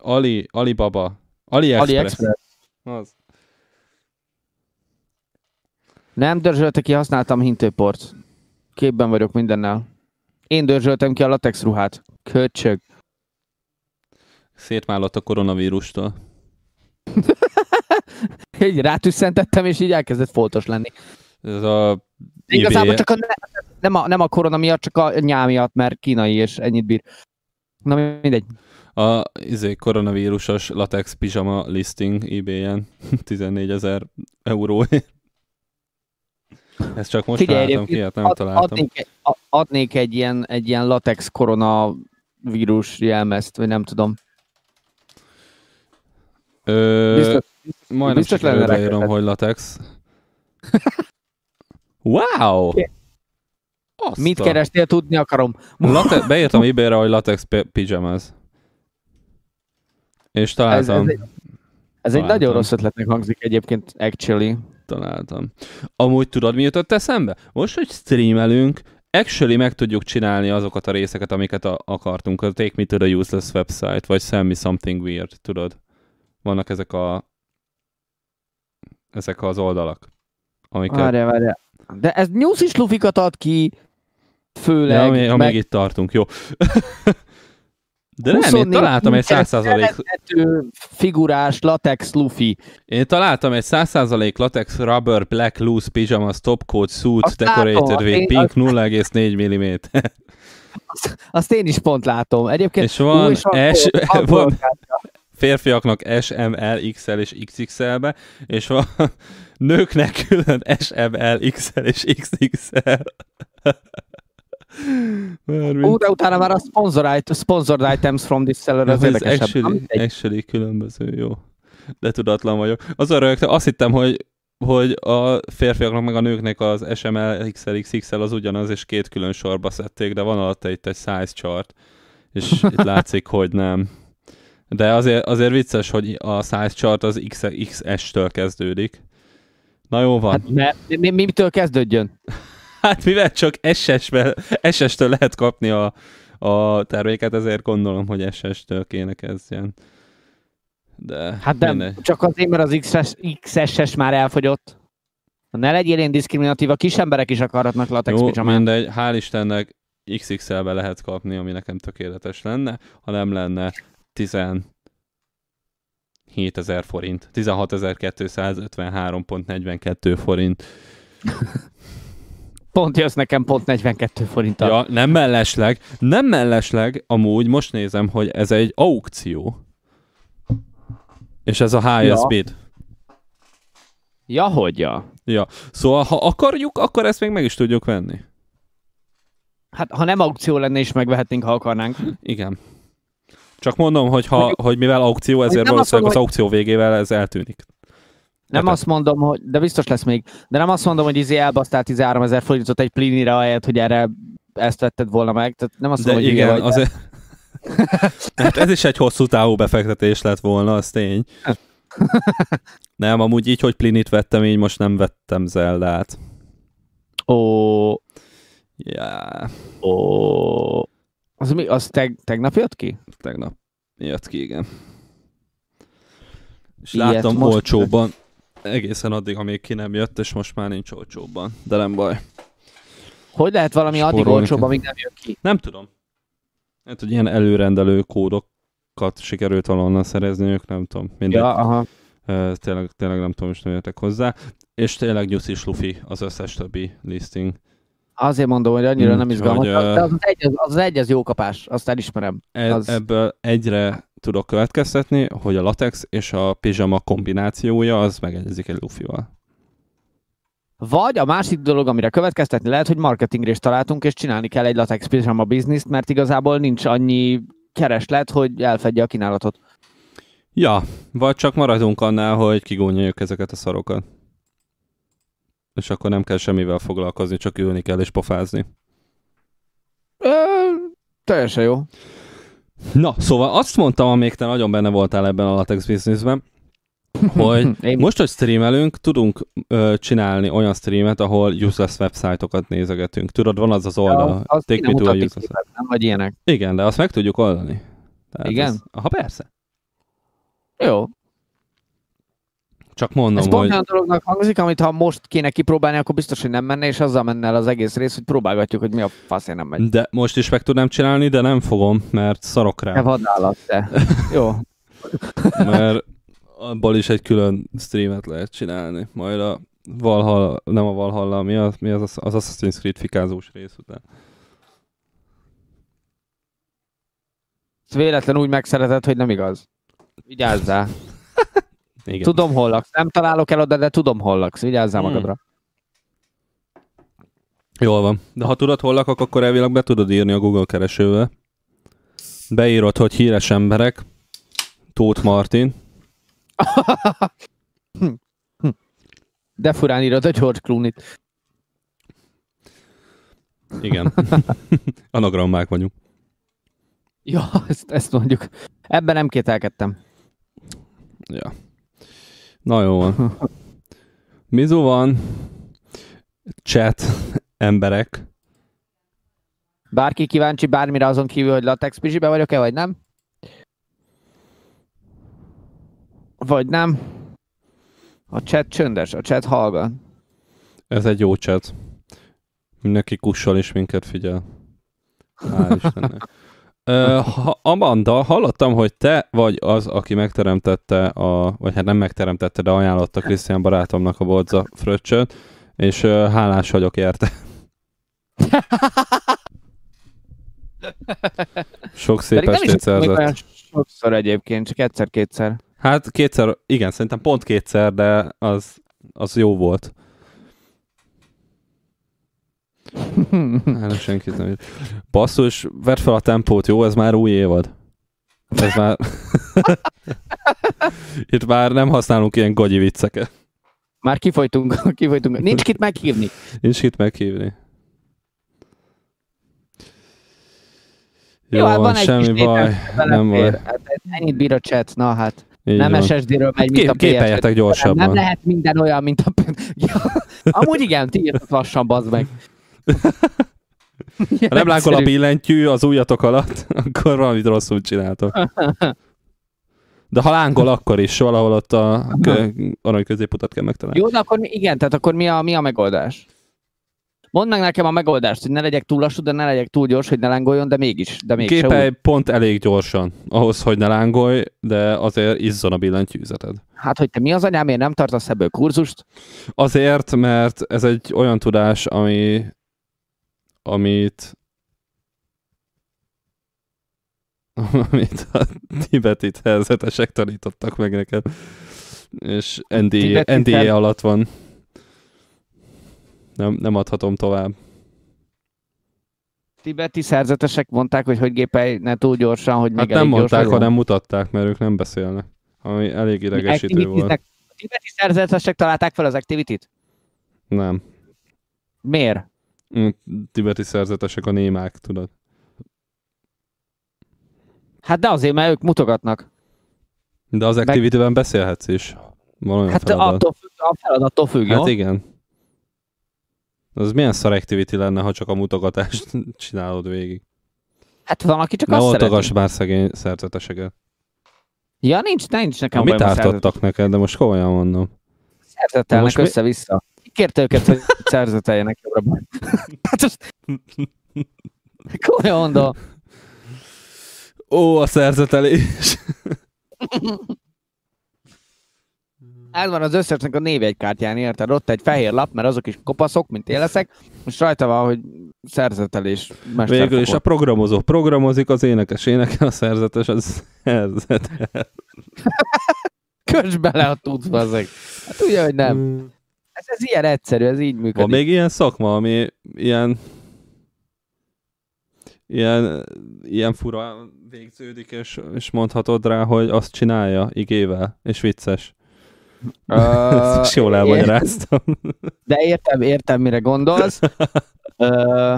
Ali, Alibaba. AliExpress. AliExpress. Az. Nem dörzsölte ki, használtam hintőport. Képben vagyok mindennel. Én dörzsöltem ki a latex ruhát. Köcsög. Szétmálott a koronavírustól. így rátüsszentettem, és így elkezdett foltos lenni. Ez a Igazából csak a, nem, a, nem a korona miatt, csak a nyá miatt, mert kínai, és ennyit bír. Na mindegy. A izé, koronavírusos latex pizsama listing eBay-en 14 ezer euróért. Ezt csak most Figyelj, találtam ki, hát nem ad, találtam. Adnék, egy, adnék egy ilyen, egy ilyen latex koronavírus jelmezt, vagy nem tudom. Ö, biztos, majdnem biztos csak leírom, hogy latex. wow! Azt Mit kerestél, tudni akarom. Late- beírtam eBay-re, hogy latex pyjamas. És találtam. Ez, ez, egy, Ez Találtam. egy nagyon rossz ötletnek hangzik egyébként, actually. Találtam. Amúgy tudod, mi jutott eszembe? Most, hogy streamelünk, actually meg tudjuk csinálni azokat a részeket, amiket a- akartunk. A Take Me to the Useless website, vagy Send Me Something Weird, tudod? Vannak ezek a ezek az oldalak. Amiket... Várja, várja. De ez news is lufikat ad ki, főleg. Ja, még, meg... itt tartunk, jó. De nem, én találtam egy 100% figurás latex lufi. Én találtam egy 100% latex rubber black loose pyjama coat suit azt decorated látom, with pink 0,4 mm. Azt, azt én is pont látom. Egyébként és van, S, van férfiaknak SML, XL és XXL-be, és van nőknek külön SML, XL és XXL. Ó, de utána már a sponsored, sponsored items from this seller az érdekesebb. Actually, actually különböző, jó. De tudatlan vagyok. Az a rögtön, azt hittem, hogy hogy a férfiaknak meg a nőknek az SML, XL, XXL az ugyanaz, és két külön sorba szedték, de van alatta itt egy size chart, és itt látszik, hogy nem. De azért, azért vicces, hogy a size chart az XS-től kezdődik. Na jó van. Hát, mi mi, mitől kezdődjön? Hát mivel csak SS-től lehet kapni a, a terméket, ezért gondolom, hogy SS-től kéne kezdjen. De hát de mindegy. csak azért, mert az XS, XS-es már elfogyott. Ne legyél én diszkriminatív, a kis emberek is akarhatnak latex Jó, picsamát. mindegy, hál' Istennek XXL-be lehet kapni, ami nekem tökéletes lenne, ha nem lenne 10 7000 forint, 16253.42 forint. Pont jössz nekem, pont 42 forint. Ja, nem mellesleg, nem mellesleg, amúgy most nézem, hogy ez egy aukció. És ez a HSB-t. Ja. hogy ja. Ja, szóval ha akarjuk, akkor ezt még meg is tudjuk venni. Hát, ha nem aukció lenne, is megvehetnénk, ha akarnánk. Igen. Csak mondom, hogy, ha, hogy mivel aukció, ezért valószínűleg az aukció végével ez eltűnik. Nem azt mondom, hogy, de biztos lesz még, de nem azt mondom, hogy izé elbasztál 13 ezer forintot egy plinire ahelyett, hogy erre ezt vetted volna meg. Tehát nem azt de mondom, hogy igen, azért... hát ez is egy hosszú távú befektetés lett volna, az tény. nem, amúgy így, hogy Plinit vettem, így most nem vettem Zeldát. Ó. Ja. Ó. Az mi? Az teg, tegnap jött ki? Tegnap jött ki, igen. És Ilyet láttam most... olcsóban, egészen addig, amíg ki nem jött, és most már nincs olcsóbban. De nem baj. Hogy lehet valami Sporolni addig olcsóbb, amíg nem jött ki? Nem tudom. Hát, hogy ilyen előrendelő kódokat sikerült valahonnan szerezni, ők nem tudom. Mindegy. Ja, aha. tényleg, tényleg nem tudom, és nem jöttek hozzá. És tényleg nyuszi lufi az összes többi listing. Azért mondom, hogy annyira hmm, nem izgalmas. Hogy, de az, az, egy, az, az egy az jó kapás, azt elismerem. E, az... Ebből egyre tudok következtetni, hogy a latex és a pizsama kombinációja az megegyezik egy lufival. Vagy a másik dolog, amire következtetni lehet, hogy marketingre is találtunk, és csinálni kell egy latex pizsama bizniszt, mert igazából nincs annyi kereslet, hogy elfedje a kínálatot. Ja, vagy csak maradunk annál, hogy kigónyoljuk ezeket a szarokat. És akkor nem kell semmivel foglalkozni, csak ülni kell és pofázni. Ö, teljesen jó. Na, szóval azt mondtam, amíg te nagyon benne voltál ebben a latex bizniszben, hogy most, hogy streamelünk, tudunk ö, csinálni olyan streamet, ahol useless websájtokat nézegetünk. Tudod, van az az oldal, ja, az take me to a useless nem vagy ilyenek. Igen, de azt meg tudjuk oldani. Tehát Igen? Ez, aha, persze. Jó, csak mondom, Ez hogy... olyan dolognak hangzik, amit ha most kéne kipróbálni, akkor biztos, hogy nem menne, és azzal menne el az egész rész, hogy próbálgatjuk, hogy mi a faszén nem megy. De most is meg tudnám csinálni, de nem fogom, mert szarok rá. Te vadállat, te. Jó. mert abból is egy külön streamet lehet csinálni. Majd a Valhalla, nem a Valhalla, mi az, mi az, az Assassin's Creed fikázós rész után. Véletlen úgy megszeretett, hogy nem igaz. Vigyázzál. Igen. Tudom, hol laksz. Nem találok el oda, de tudom, hol laksz. Vigyázzál hmm. magadra. Jól van. De ha tudod, hol lakok, akkor elvileg be tudod írni a Google keresővel. Beírod, hogy híres emberek. Tóth Martin. De furán írod a George Clooney-t. Igen. Anagrammák vagyunk. Ja, ezt, ezt mondjuk. Ebben nem kételkedtem. Ja. Na jó van. Mizu van, chat, emberek. Bárki kíváncsi bármire azon kívül, hogy latex pizsibe vagyok-e, vagy nem? Vagy nem? A chat csöndes, a chat hallgat. Ez egy jó chat. Mindenki kussal és minket figyel. Hál' Istennek. Ö, ha, Amanda, hallottam, hogy te vagy az, aki megteremtette, a, vagy hát nem megteremtette, de ajánlotta Krisztián barátomnak a Bodza fröccsöt, és ö, hálás vagyok érte. Sok szép Pedig estét szerzett. sokszor egyébként, csak egyszer-kétszer. Hát kétszer, igen, szerintem pont kétszer, de az, az jó volt. Hát senkit nem írt. Basszus, vedd fel a tempót, jó? Ez már új évad. Ez már... Itt már nem használunk ilyen gagyi vicceket. Már kifolytunk, kifolytunk. Nincs kit meghívni. Nincs itt meghívni. Jó, Jó, hát van, van egy semmi kis baj. Nem baj. Hát ennyit bír a chat, na hát. Így nem van. SSD-ről megy, mint a PS5. képeljetek gyorsabban. Nem lehet minden olyan, mint a... Ja, amúgy igen, ti írtok lassan, bazd meg. Ha nem lángol a billentyű az ujjatok alatt, akkor valamit rosszul csináltok. De ha lángol, akkor is valahol ott a kö- arany középutat kell megtalálni. Jó, de akkor igen, tehát akkor mi a, mi a megoldás? Mondd meg nekem a megoldást, hogy ne legyek túl lassú, de ne legyek túl gyors, hogy ne lángoljon, de mégis. De mégse Képelj úgy. pont elég gyorsan, ahhoz, hogy ne lángolj, de azért izzon a billentyűzeted. Hát, hogy te mi az anyám, miért nem tartasz ebből kurzust? Azért, mert ez egy olyan tudás, ami, amit amit a tibeti szerzetesek tanítottak meg nekem. És NDA, NDA alatt van. Nem, nem adhatom tovább. Tibeti szerzetesek mondták, hogy hogy gépelj ne túl gyorsan, hogy Hát még nem elég gyors mondták, legyen. hanem mutatták, mert ők nem beszélnek. Ami elég idegesítő volt. A tibeti szerzetesek találták fel az activity-t? Nem. Miért? Mm, Tibeti szerzetesek a némák, tudod. Hát de azért, mert ők mutogatnak. De az activity-ben beszélhetsz is. Van olyan Hát feladat. attól függ, a feladattól függ, jó? Hát igen. Az milyen szar activity lenne, ha csak a mutogatást csinálod végig. Hát van, aki csak Ne azt szereti. már szegény szerzeteseket. Ja, nincs, nincs nekem mit ártottak neked, de most komolyan mondom. Szerzetelnek össze-vissza. Kérte őket, hogy szerzeteljenek jobbra? hát azt... Komolyan mondom. Ó, a szerzetelés. Ez van az összesnek a névjegykártyán, érted? Ott egy fehér lap, mert azok is kopaszok, mint én leszek, és rajta van, hogy szerzetelés. Végül is a programozó programozik, az énekes énekel, a szerzetes az szerzetel. Kös bele, ha tudsz, bazzeg. Hát ugye, hogy nem. Ez, ez ilyen egyszerű, ez így működik. Van még ilyen szakma, ami ilyen ilyen, ilyen fura végződik, és, és mondhatod rá, hogy azt csinálja igével, és vicces. Ezt is jól elmagyaráztam. De értem, értem, mire gondolsz. Ö,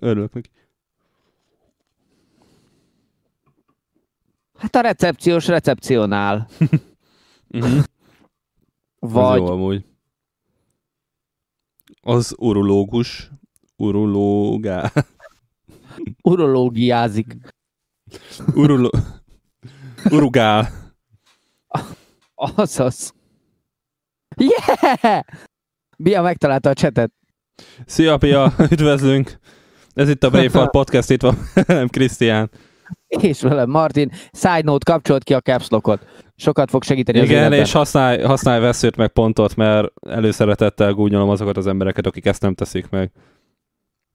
Örülök neki. hát a recepciós recepcionál. Uh-huh. Vagy jó amúgy. Az urológus urológá. urológiázik. Uruló... Urugál. Azaz. Yeah! Bia megtalálta a csetet. Szia, Pia! Üdvözlünk! Ez itt a Braveheart Podcast, itt van velem Krisztián. És velem Martin. Side note, kapcsolt ki a caps lockot. Sokat fog segíteni az Igen, életben. és használj, használj veszőt meg pontot, mert előszeretettel gúnyolom azokat az embereket, akik ezt nem teszik meg.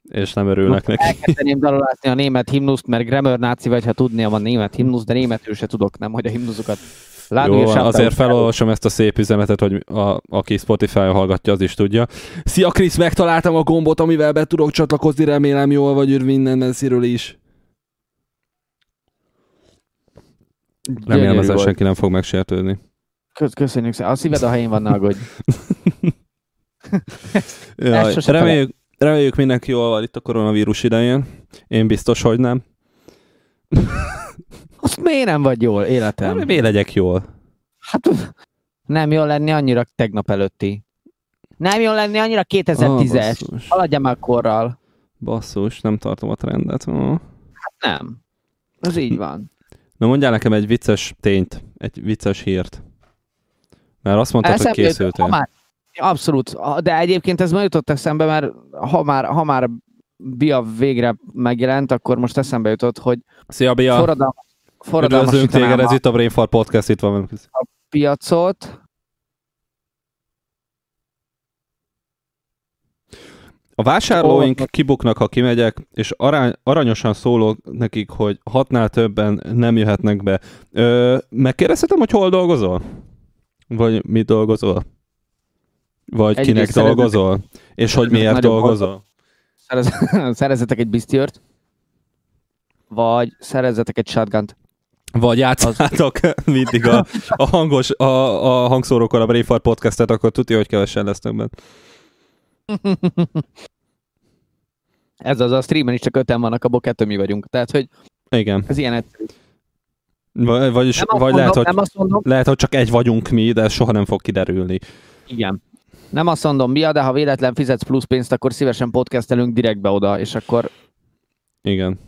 És nem örülnek neki. Elkezdeném dalolászni a német himnuszt, mert Grammar náci vagy, ha tudnia a német himnusz, de németül se tudok, nem, hogy a himnuszokat. Ládul Jó, van, azért felolvasom ezt a szép üzenetet, hogy a, aki Spotify-on hallgatja, az is tudja. Szia Krisz, megtaláltam a gombot, amivel be tudok csatlakozni, remélem jól vagy minden messziről is. Remélem ezzel senki nem fog megsértődni. Kösz- Köszönjük szépen. A szíved a helyén van, ne aggódj. Jaj, reméljük, reméljük mindenki jól van itt a koronavírus idején. Én biztos, hogy nem. Azt miért nem vagy jól, életem? Miért legyek jól? Hát Nem jól lenni annyira tegnap előtti. Nem jól lenni annyira 2010-es. basszus. Haladjam már korral. Basszus, nem tartom a trendet. Ó. Nem. Ez így van. Na mondjál nekem egy vicces tényt, egy vicces hírt. Mert azt mondtad, hogy Eszembe jut- készültél. Már, abszolút, de egyébként ez ma jutott eszembe, mert ha már, ha már Bia végre megjelent, akkor most eszembe jutott, hogy Szia, Bia! forradalmas, forradalmasítanám téged, ez a itt a Brain Fart Podcast, itt van velünk. piacot. A vásárlóink kibuknak, ha kimegyek, és arány, aranyosan szólok nekik, hogy hatnál többen nem jöhetnek be. Ö, megkérdezhetem, hogy hol dolgozol? Vagy mit dolgozol? Vagy Egyrészt kinek dolgozol? És hogy miért dolgozol? Szerez, szerezzetek egy bisztiört, vagy szerezzetek egy shotgun Vagy játszátok mindig a, a, hangos, a, a hangszórókon a Brain Fart Podcastet, akkor tudja, hogy kevesen lesznek benne. Ez az, a streamen is csak öten vannak, abból kettő mi vagyunk. Tehát, hogy Igen. ez ilyen egyszerű. Vagy, vagyis, Nem vagy mondom, lehet, hogy, nem azt mondom, lehet, hogy csak egy vagyunk mi, de ez soha nem fog kiderülni. igen. Nem azt mondom, Bia, de ha véletlen fizetsz plusz pénzt, akkor szívesen podcastelünk direktbe oda, és akkor Igen.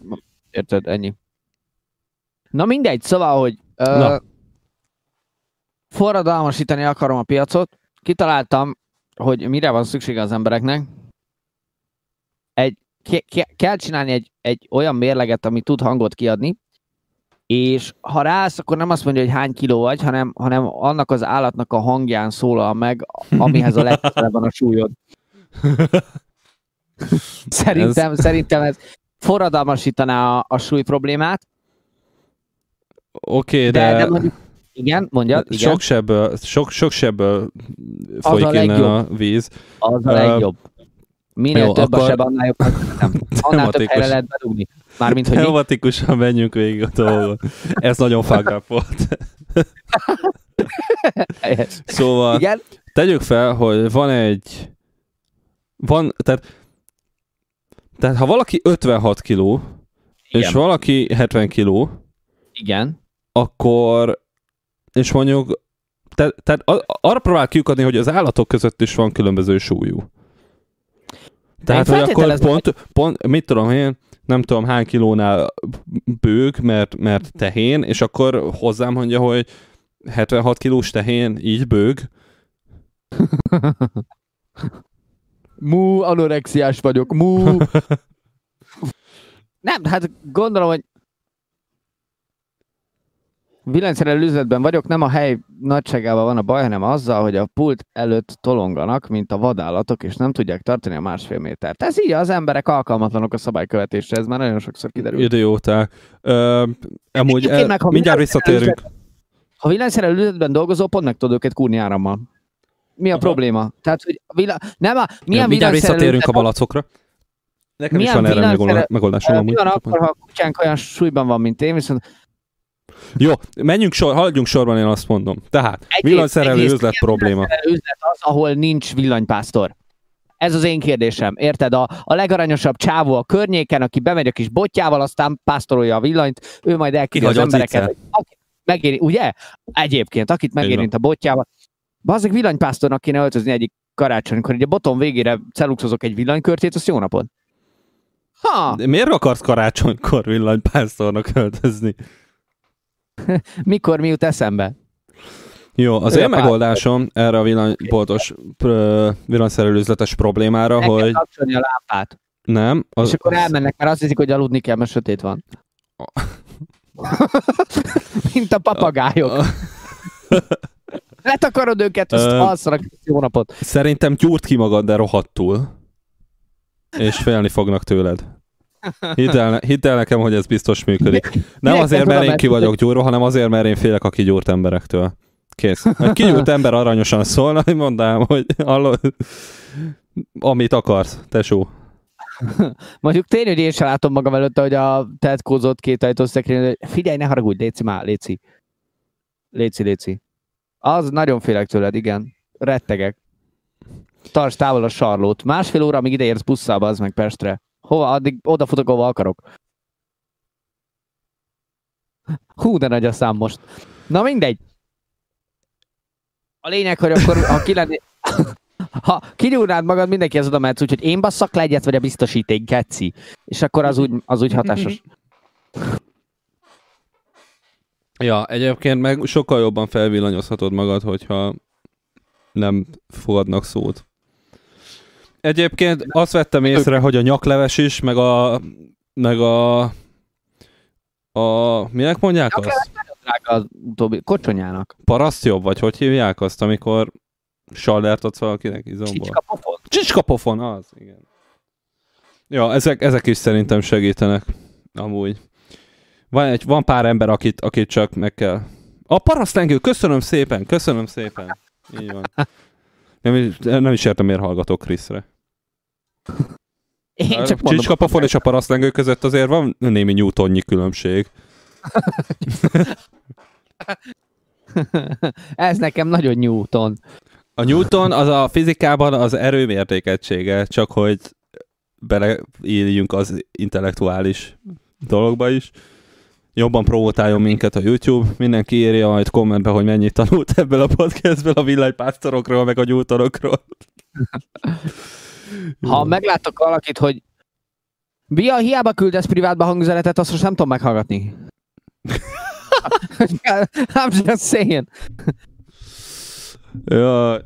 Érted? Ennyi. Na mindegy, szóval, hogy Na. ö, forradalmasítani akarom a piacot. Kitaláltam, hogy mire van szüksége az embereknek. Egy, ke, ke, kell csinálni egy, egy olyan mérleget, ami tud hangot kiadni, és ha rász, akkor nem azt mondja, hogy hány kiló vagy, hanem, hanem annak az állatnak a hangján szólal meg, amihez a legközelebb van a súlyod. Szerintem, ez... szerintem ez forradalmasítaná a, a súly problémát, Oké, okay, de, de, de, mondjuk, igen, mondjad, igen, sok sebből, sok, sok sebből a folyik innen legjobb. a víz. az a legjobb. Minél jó, több a akkor- seb, annál jobb. Nem. Annál több helyre lehet bedugni. Mármint, hogy mi? Tematikusan menjünk végig a dolgon. Ez nagyon up volt. Szóval Igen, tegyük fel, hogy van egy... Van, tehát, tehát ha valaki 56 kiló, és igen, valaki 70 kiló, igen. akkor, és mondjuk, te, tehát a- arra próbál kiukadni, hogy az állatok között is van különböző súlyú. Tehát, én hogy akkor pont, pont, mit tudom én, nem tudom hány kilónál bőg, mert, mert tehén, és akkor hozzám mondja, hogy 76 kilós tehén, így bőg. Mú, anorexiás vagyok, mú. Nem, hát gondolom, hogy villanyszerelő üzletben vagyok, nem a hely nagyságával van a baj, hanem azzal, hogy a pult előtt tolonganak, mint a vadállatok, és nem tudják tartani a másfél métert. Ez így az emberek alkalmatlanok a szabálykövetésre, ez már nagyon sokszor kiderült. Idióták. Ö, amúgy el, meg, mindjárt visszatérünk. Ha villanyszerelő üzletben dolgozol, pont meg tudod őket kúrni árammal. Mi a Aha. probléma? Tehát, hogy a villa... nem a... Milyen mindjárt villanyszerelő visszatérünk a balacokra. Nekem is Milyen van erre megoldás- megoldásom. Mi van akkor, ha a kutyánk olyan súlyban van, mint én, viszont Jó, menjünk sor, haladjunk sorban, én azt mondom. Tehát, Egyrészt- villanyszerelő egyrészt üzlet probléma. üzlet az, ahol nincs villanypásztor. Ez az én kérdésem, érted? A, a legaranyosabb csávó a környéken, aki bemegy a kis botjával, aztán pásztorolja a villanyt, ő majd elküldi az embereket. Akit megéri, ugye? Egyébként, akit megérint a botjával. Bazzeg villanypásztornak kéne öltözni egyik karácsonykor, így a boton végére celuxozok egy villanykörtét, azt jó napot. Ha, De miért akarsz karácsonykor villanypásztornak öltözni? mikor mi jut eszembe? Jó, az én megoldásom erre a villanyboltos ö, villanyszerelő üzletes problémára, Meg kell hogy kapcsolni a lámpát. nem, az, És akkor elmennek, mert azt hiszik, hogy aludni kell, mert sötét van. Mint a papagájok. Letakarod őket, azt alszanak. Jó napot. Szerintem gyúrt ki magad, de rohadtul. És félni fognak tőled. Hidd el, hidd el nekem, hogy ez biztos működik. Nem azért, mert én ki vagyok gyúrva, hanem azért, mert én félek a kigyúrt emberektől. Kész. A kigyúrt ember aranyosan szólna, hogy mondám, hogy hallod, amit akarsz, tesó. Mondjuk tényleg, hogy én sem látom magam előtt, hogy a tetkózott két ajtós szekrény, hogy figyelj, ne haragudj, léci már, léci. Léci, léci. Az nagyon félek tőled, igen. Rettegek. Tarts távol a sarlót. Másfél óra, amíg ide érsz busszal, az meg Pestre. Hova? Addig odafutok, ahova akarok. Hú, de nagy a szám most. Na mindegy. A lényeg, hogy akkor, ha ki lenné... Ha kinyúlnád magad, mindenki az oda mehetsz, úgyhogy én basszak le egyet, vagy a biztosíték, geci. És akkor az úgy, az úgy hatásos. Ja, egyébként meg sokkal jobban felvillanyozhatod magad, hogyha nem fogadnak szót. Egyébként azt vettem észre, hogy a nyakleves is, meg a, meg a, a minek mondják azt? Drága az utóbbi, kocsonyának. Paraszt jobb, vagy hogy hívják azt, amikor sallert adsz valakinek izomból? Csicska pofon. Csicskapofon, az, igen. Ja, ezek, ezek is szerintem segítenek, amúgy. Van, egy, van pár ember, akit, akit csak meg kell... A parasztlengő, köszönöm szépen, köszönöm szépen. Így van. Nem, is- nem is értem, miért hallgatok Kriszre. Én csak a mondom. csicskapofon és a parasztlengő között azért van némi newtonnyi különbség. Ez nekem nagyon Newton. A Newton az a fizikában az erőmértékegysége, csak hogy beleírjunk az intellektuális dologba is. Jobban provokáljon minket a YouTube. Mindenki írja majd kommentbe, hogy mennyit tanult ebből a podcastből a villanypásztorokról, meg a Newtonokról. Ha meglátok valakit, hogy Bia, hiába küldesz privátba hangüzenetet, azt most nem tudom meghallgatni. I'm just saying. Ja,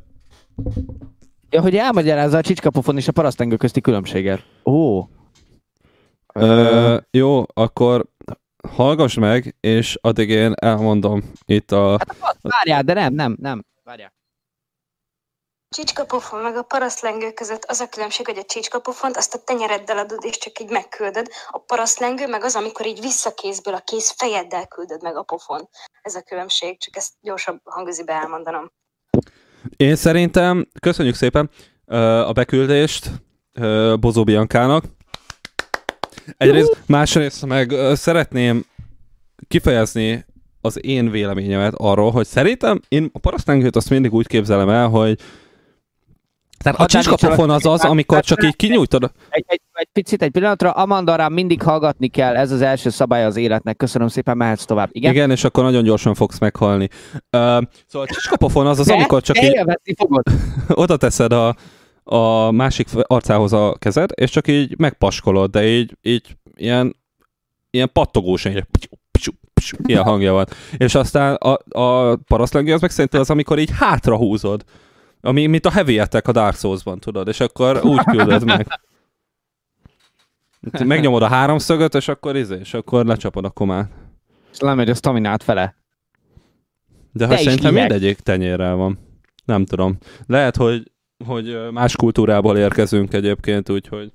Ja, hogy elmagyarázza a csicskapofon és a parasztengő közti különbséget. Ó. Ö, jó, akkor hallgass meg, és addig én elmondom itt a... Hát, várjál, de nem, nem, nem. Várjál. Csicskapofon meg a parasztlengő között az a különbség, hogy a csicskapofont azt a tenyereddel adod, és csak így megküldöd. A parasztlengő meg az, amikor így visszakézből a kéz fejeddel küldöd meg a pofon. Ez a különbség, csak ezt gyorsabb hangüzibe elmondanom. Én szerintem, köszönjük szépen a beküldést Bozó Biankának. Egyrészt, másrészt meg szeretném kifejezni az én véleményemet arról, hogy szerintem én a parasztlengőt azt mindig úgy képzelem el, hogy tehát a csicskapofon az az, amikor csak így kinyújtod. Egy, egy, egy picit, egy pillanatra. Amanda rám mindig hallgatni kell, ez az első szabály az életnek. Köszönöm szépen, mehetsz tovább. Igen? Igen, és akkor nagyon gyorsan fogsz meghalni. Uh, szóval a csicskapofon az az, amikor csak így fogod. oda teszed a, a másik arcához a kezed, és csak így megpaskolod, de így, így ilyen, ilyen pattogós, így ilyen hangja van. És aztán a, a parasztlengő az meg szerintem az, amikor így hátra húzod. Ami, mint a heavy attack a Dark Souls-ban, tudod, és akkor úgy küldöd meg. Megnyomod a háromszögöt, és akkor izé, és akkor lecsapod a komát. És lemegy a staminát fele. De hogy is szerintem hívek. mindegyik tenyérrel van. Nem tudom. Lehet, hogy, hogy más kultúrából érkezünk egyébként, úgyhogy...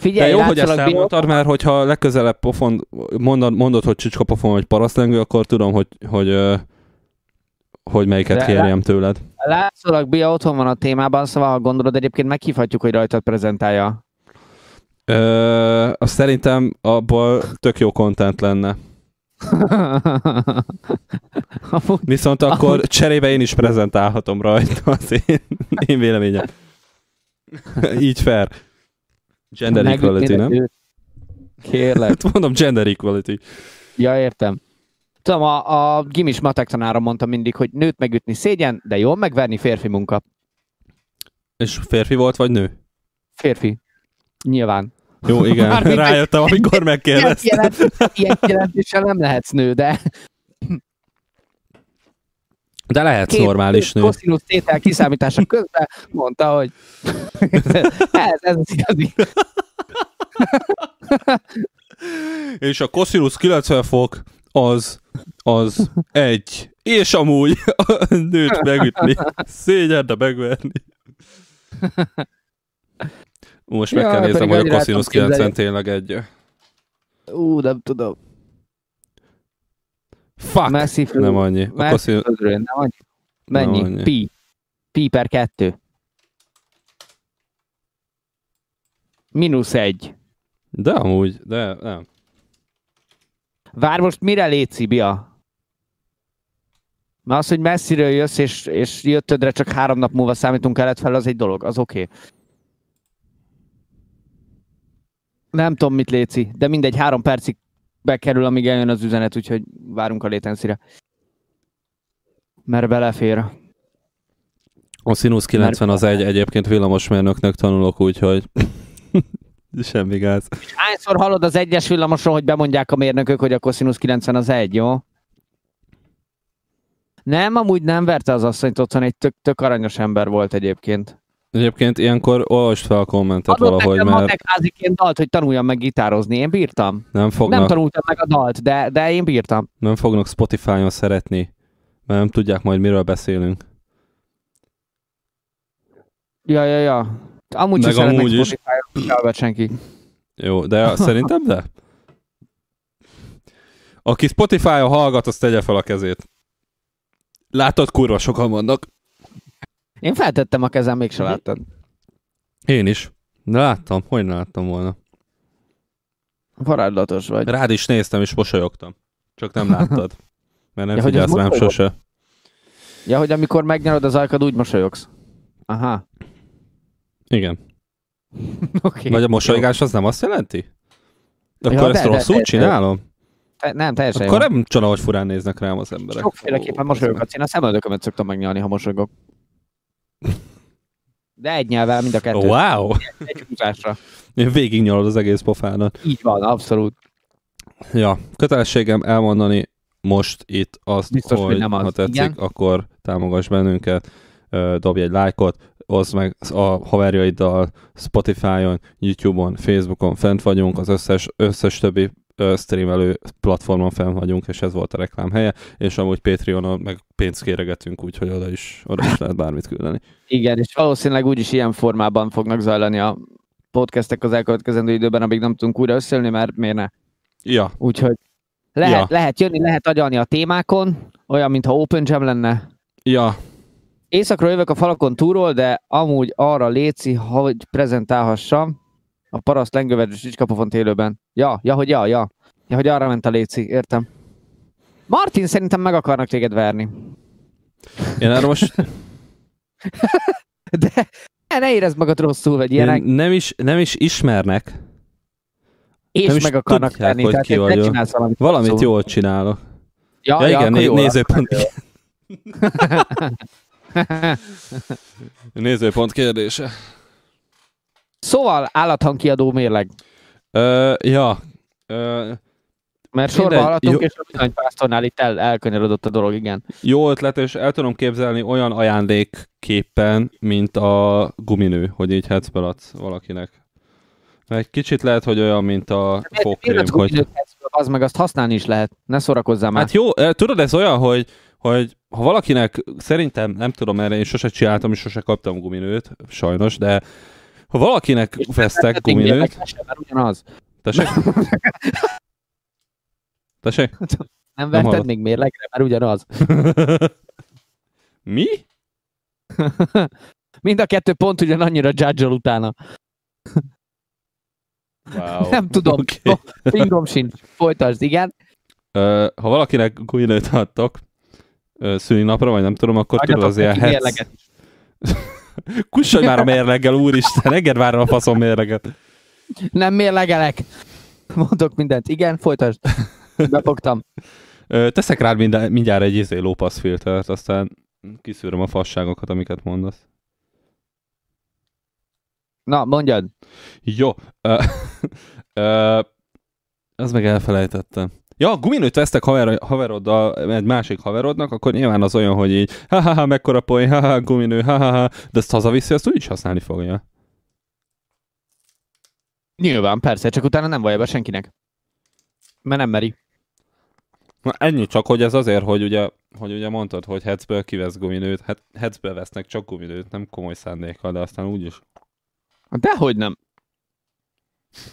De Figyelj, jó, hogy ezt elmondtad, mert hogyha legközelebb pofon, mondod, mondod hogy csicska pofon vagy parasztlengő, akkor tudom, hogy, hogy, ö, hogy melyiket De- kérjem tőled. Látszólag Bia otthon van a témában, szóval ha gondolod, egyébként meghívhatjuk, hogy rajtad prezentálja. Ö, azt szerintem abból tök jó content lenne. Amúgy Viszont akkor Amúgy- cserébe én is prezentálhatom rajta az én, én véleményem. Így fair. Gender equality, nem? Kérlek. Hát mondom gender equality. Ja, értem. Tudom, a, a gimis matek tanára mondta mindig, hogy nőt megütni szégyen, de jól megverni férfi munka. És férfi volt, vagy nő? Férfi. Nyilván. Jó, igen. Mármint, Rájöttem, amikor Ilyen, megkérdeztem. jelent, ilyen jelentéssel nem lehetsz nő, de De lehetsz normális nő. koszinusz tétel kiszámítása közben mondta, hogy ez, ez az igazi. És a cosinus 90 fok az, az egy. És amúgy a nőt megütni. Szégyen, de megverni. Most meg Ja, kell néznem, pedig hogy a képzelni. 90 tényleg egy. Ú, nem tudom. Fuck! Messzi fő. Nem annyi. A cosinus... fölről, nem annyi. Mennyi? annyi. Pi. Pi per kettő. Mínusz egy. De amúgy, de nem. Vár most mire létszi, Bia? Mert az, hogy messziről jössz, és, és jöttödre csak három nap múlva számítunk kelet fel, az egy dolog, az oké. Okay. Nem tudom, mit léci, de mindegy, három percig bekerül, amíg eljön az üzenet, úgyhogy várunk a létenszire. Mert belefér. A Sinus 90 az egy egyébként villamosmérnöknek tanulok, úgyhogy semmi gáz. Hányszor hallod az egyes villamosról, hogy bemondják a mérnökök, hogy a cosinus 90 az egy, jó? Nem, amúgy nem verte az asszonyt otthon, egy tök, tök aranyos ember volt egyébként. Egyébként ilyenkor olvasd fel a kommentet Adott valahogy, nekem mert matekháziként dalt, hogy tanuljam meg gitározni. Én bírtam. nem fognak, Nem tanultam meg a dalt, de, de én bírtam. nem fognak Spotify-on szeretni, mert nem tudják majd miről beszélünk. Ja, ja, ja. Amúgy Meg amúgy is. Hallgat senki. Jó, de szerintem de. Aki Spotify-on hallgat, az tegye fel a kezét. Látod, kurva sokan vannak. Én feltettem a kezem, mégse láttad. Én is. De láttam, hogy ne láttam volna. Varázslatos vagy. Rád is néztem, és mosolyogtam. Csak nem láttad. Mert nem Ja, figyelsz rám sose. Ja, hogy amikor megnyalod az ajkad, úgy mosolyogsz. Aha. Igen. Oké. Vagy a mosolygás az nem azt jelenti? Akkor Ja, ezt de- de- rosszul de- csinálom? Te, nem, teljesen Akkor jó. nem csoda, hogy furán néznek rám az emberek. Sokféleképpen Ó, mosolyoghatsz. Én a szemöldökömet szoktam megnyalni, ha mosolygok. De egy nyelvvel mind a kettő. Wow! Egy húzásra. Én végignyalod az egész pofádat. Így van, abszolút. Ja, kötelességem elmondani most itt azt, Biztos, hogy hogy nem az. ha tetszik, Igen. akkor támogass bennünket, dobj egy lájkot, oszd meg a haverjaiddal, Spotify-on, YouTube-on, Facebookon fent vagyunk, az összes, összes többi streamelő platformon fent vagyunk, és ez volt a reklám helye, és amúgy Patreonon meg pénzt kéregetünk, úgyhogy oda is, oda is lehet bármit küldeni. Igen, és valószínűleg úgyis ilyen formában fognak zajlani a podcastek az elkövetkezendő időben, amíg nem tudunk újra összeülni, mert miért ne? Ja, Úgyhogy lehet, Ja. lehet jönni, lehet agyalni a témákon, olyan, mintha Open Jam lenne. ja, Éjszakra jövök a falakon túról, de amúgy arra léci, hogy prezentálhassam a paraszt lengővet és csicskapofont élőben. Ja, ja, hogy ja, ja. Ja, hogy arra ment a léci, értem. Martin szerintem meg akarnak téged verni. én erre most De ne, érezd magad rosszul, vagy ilyenek, nem is, nem is ismernek, és nem is meg akarnak tudják, verni. hogy ki vagyok. valamit. valamit jól csinálok. Ja, Ja, ja, igen, né- nézőpont. Nézőpont kérdése. Szóval állathangkiadó mérleg. Ö, ja. Ö, Mert sorba Mindegy, haladtunk, jó. és a villanypásztornál itt el, elkanyarodott a dolog, igen. jó ötlet, és el tudom képzelni olyan ajándékképpen, mint a guminő, hogy így hetzből adsz valakinek. Egy kicsit lehet, hogy olyan, mint a fogkrém, hogy... Az meg azt használni is lehet. Ne szórakozzál már. Hát jó, eh, tudod, ez olyan, hogy, hogy ha valakinek, szerintem, nem tudom, mert én sose csináltam, és sose kaptam guminőt, sajnos, de ha valakinek És vesztek guminőt, mert ugyanaz. tessék? Tessék? Nem Nem vetted hallott. még mérlegre, mert ugyanaz. Mi? Mind a kettő pont ugyanannyira judge utána. Wow. Nem tudom. Okay. Fingom sincs. Folytasd, igen. Ö, ha valakinek guminőt adtok szülinapra, vagy nem tudom, akkor tudod az ilyen hetsz... Kussolj már a mérleggel, úristen, engedd már a faszom mérleget. Nem mérlegelek. Mondok mindent. Igen, folytasd. Befogtam. Teszek rád minden, mindjárt egy izé lópasz filtert, aztán kiszűröm a fasságokat, amiket mondasz. Na, mondjad. Jó. Ö, ö, az meg elfelejtettem. Ja, guminőt vesztek haver, haveroddal, egy másik haverodnak, akkor nyilván az olyan, hogy így ha-ha-ha, mekkora poén, ha-ha, guminő, ha-ha-ha, de ezt hazaviszi, azt úgyis használni fogja. Nyilván, persze, csak utána nem vallja be senkinek. Mert nem meri. Na, ennyi csak, hogy ez azért, hogy ugye, hogy ugye mondtad, hogy hetzből kivesz guminőt, hát vesznek csak guminőt, nem komoly szándékkal, de aztán úgyis. Dehogy nem.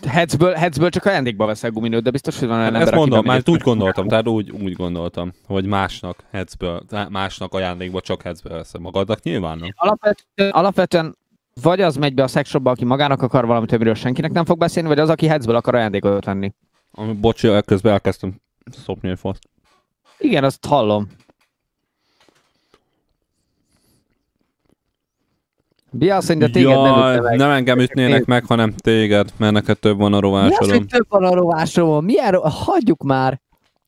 Hetzből, hetzből csak ajándékba veszel guminőt, de biztos, hogy van olyan Hát ember, ezt mondom, már úgy gondoltam, tehát úgy, úgy gondoltam, hogy másnak tehát másnak ajándékba csak hetzből veszem magadnak, nyilván nem. Alapvetően, alapvetően vagy az megy be a szexshopba, aki magának akar valamit, amiről senkinek nem fog beszélni, vagy az, aki hetzből akar ajándékot venni. Ami, bocsi, közben elkezdtem szopni egy faszt. Igen, azt hallom. Bia azt mondja, téged nem Jaj, ütne meg. nem engem ütnének meg, hanem téged, mert neked több van a Mi az, hogy több van a rovásomon? Milyen ro... Hagyjuk már.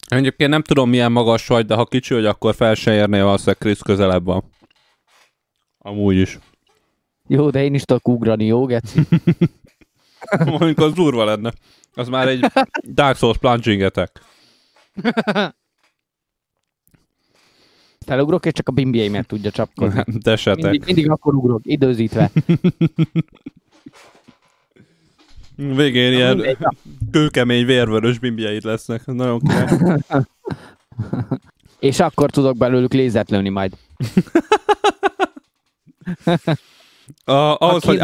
Egyébként nem tudom milyen magas vagy, de ha kicsi vagy, akkor fel se érnél, valószínűleg Krisz közelebb van. Amúgy is. Jó, de én is tudok ugrani, jó, Geci? Mondjuk az durva lenne. Az már egy Dark Souls plunging attack. Felugrok, és csak a bimbieimet tudja csapkodni. De setek. Mindig, mindig akkor ugrok, időzítve. Végén ilyen mindegy, na. kőkemény vérvörös bimbjeid lesznek. Nagyon. És akkor tudok belőlük lézert lőni majd. A, ahhoz, hogy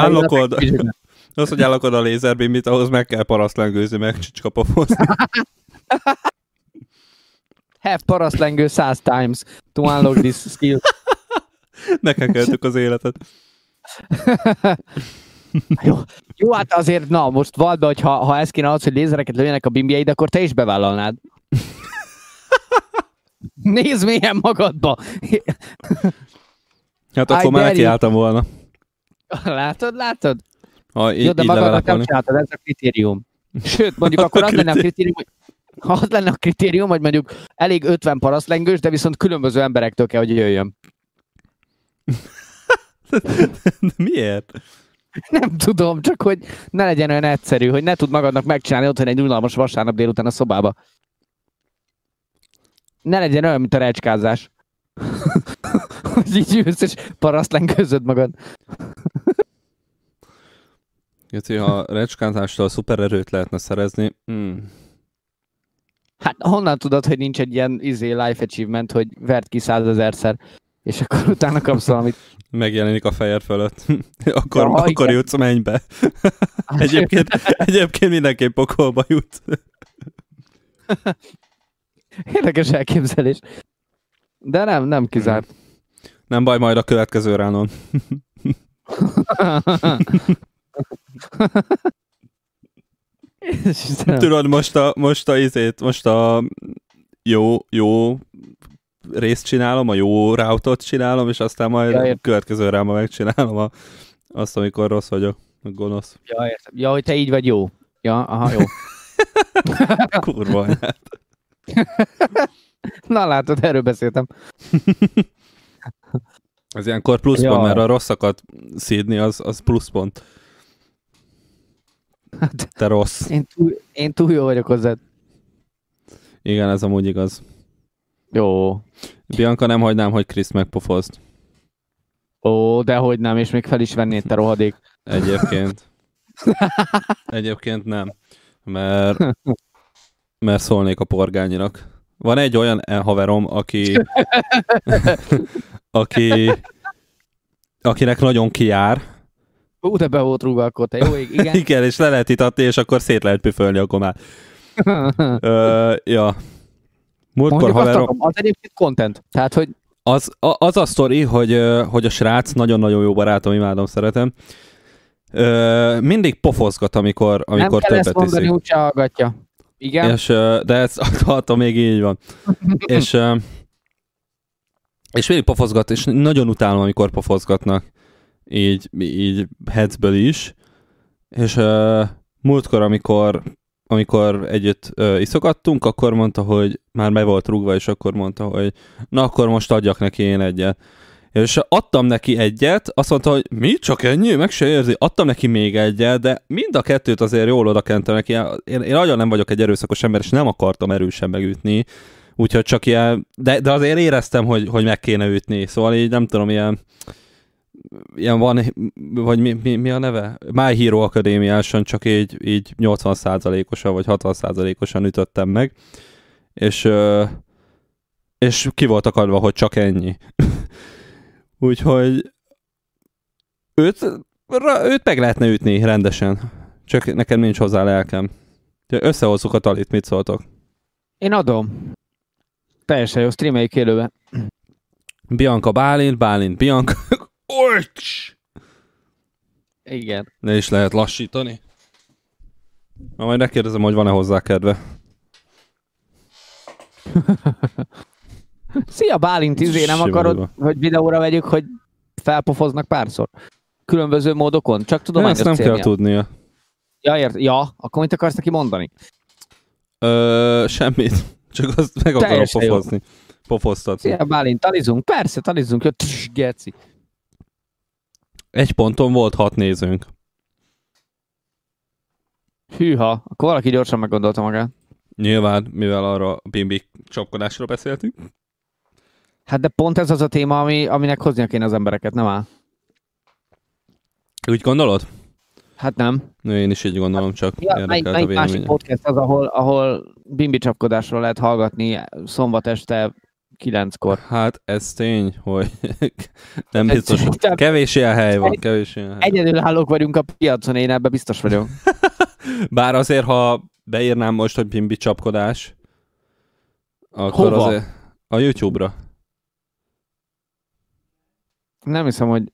kicsit- ahhoz, hogy állakod a lézerbimbit, ahhoz meg kell parasztlengőzni, meg csicskapofozni. Have parasztlengő 100 times to unlock this skill. Nekekeltük az életet. Jó, jó, hát azért, na, most vald be, hogy ha, ha ez kéne az, hogy lézereket lőjenek a bimbjeid, akkor te is bevállalnád. Nézd mélyen magadba. Hát I akkor már dare nekiálltam volna. Látod, látod? Ha így, Jó, de magadnak nem csináltad, ez a kritérium. Sőt, mondjuk akkor az lenne a kritérium. kritérium, hogy ha az lenne a kritérium, hogy mondjuk elég 50 parasztlengős, de viszont különböző emberektől kell, hogy jöjjön. De miért? Nem tudom, csak hogy ne legyen olyan egyszerű, hogy ne tud magadnak megcsinálni otthon egy unalmas vasárnap délután a szobába. Ne legyen olyan, mint a recskázás. hogy így ülsz és parasztlengőzöd magad. Geci, ha recskázástól szupererőt lehetne szerezni, hmm. Hát honnan tudod, hogy nincs egy ilyen izé, life achievement, hogy vert ki százezerszer, és akkor utána kapsz valamit. megjelenik a fejed fölött. akkor, Ja, akkor igen. jutsz mennybe. Egyébként, egyébként mindenképp pokolba jut. Érdekes elképzelés. De nem, nem kizárt. Nem baj, majd a következő ránon. Istenem. Tudod, most a, most a izét, most a jó, jó részt csinálom, a jó routot csinálom, és aztán majd Ja, a következő ráma megcsinálom a, azt, amikor rossz vagyok, a gonosz. Ja, értem. ja, hogy te így vagy jó. Ja, aha, jó. Kurva anyád. Na látod, erről beszéltem. Ez ilyenkor pluszpont, Ja. mert a rosszakat szídni, az, az pluszpont. Hát, Te rossz. én, túl, én túl jó vagyok hozzád. Igen, ez amúgy igaz. Jó. Bianca, nem hagynám, hogy Krisz megpofozd. Ó, de hogy nem, és még fel is vennéd, te rohadék. Egyébként. Egyébként nem. Mert, mert szólnék a porgányinak. Van egy olyan haverom, aki, aki, akinek nagyon kijár. Ú, de be volt rúgva akkor, te jó ég, igen. Igen, és le lehet itatni, és akkor szét lehet püfölni a gomát. Ö, ja. Múltkor Mondjuk haverom, akarom, az egyébként content. Tehát, hogy az, a, az a sztori, hogy, hogy a srác, nagyon-nagyon jó barátom, imádom, szeretem, ö, mindig pofozgat, amikor, nem amikor kell ezt többet mondani, iszik. úgyse hallgatja. Igen? És, de ez attól még így van. és, és mindig pofozgat, és nagyon utálom, amikor pofozgatnak. Így, így headsből is. És ö, múltkor, amikor amikor együtt ö, iszogattunk, akkor mondta, hogy már be volt rúgva, és akkor mondta, hogy na akkor most adjak neki én egyet. És adtam neki egyet, azt mondta, hogy mi, csak ennyi? Meg se érzi. Adtam neki még egyet, de mind a kettőt azért jól odakentem neki. Én, én nagyon nem vagyok egy erőszakos ember, és nem akartam erősen megütni. Úgyhogy csak ilyen, de, de azért éreztem, hogy, hogy meg kéne ütni. Szóval így nem tudom, ilyen, ilyen van, vagy mi, mi, mi a neve? My Hero Akadémiáson csak így, így 80%-osan vagy 60%-osan ütöttem meg. És, és ki volt akadva, hogy csak ennyi. Úgyhogy őt, őt meg lehetne ütni rendesen. Csak nekem nincs hozzá lelkem. Összehozzuk a talit, mit szóltok? Én adom. Teljesen jó, streameljük élőben. Bianca Bálint, Bálint Bianca. Olcs! Igen. Ne is lehet lassítani. Na majd megkérdezem, hogy van-e hozzá kedve. Szia Bálint, izé, nem Simán akarod, van. hogy videóra vegyük, hogy felpofoznak párszor? Különböző módokon? Csak tudományos ezt nem kell tudnia. Ja, ért, ja, akkor mit akarsz neki mondani? Ö, semmit. Csak azt meg akarom Teljesen jó. pofozni. Pofoztatni. Szia, Bálint, talizunk? Persze, talizunk. Jö, tss, geci. Egy ponton volt hat nézőnk. Hűha, akkor valaki gyorsan meggondolta magát. Nyilván, mivel arra a bimbi csapkodásról beszéltünk. Hát de pont ez az a téma, ami, aminek hoznia kéne az embereket, nem áll? Úgy gondolod? Hát nem. Én is így gondolom, csak Ja, érdekelt a melyik másik podcast az, ahol, ahol bimbi csapkodásról lehet hallgatni szombat este kilenckor? Hát ez tény, hogy nem biztos, hogy kevés ilyen hely van, kevés ilyen hely. Egyedülállók vagyunk a piacon, én ebben biztos vagyok. Bár azért, ha beírnám most, hogy bimbi csapkodás, akkor Hova? azért a YouTube-ra. Nem hiszem, hogy...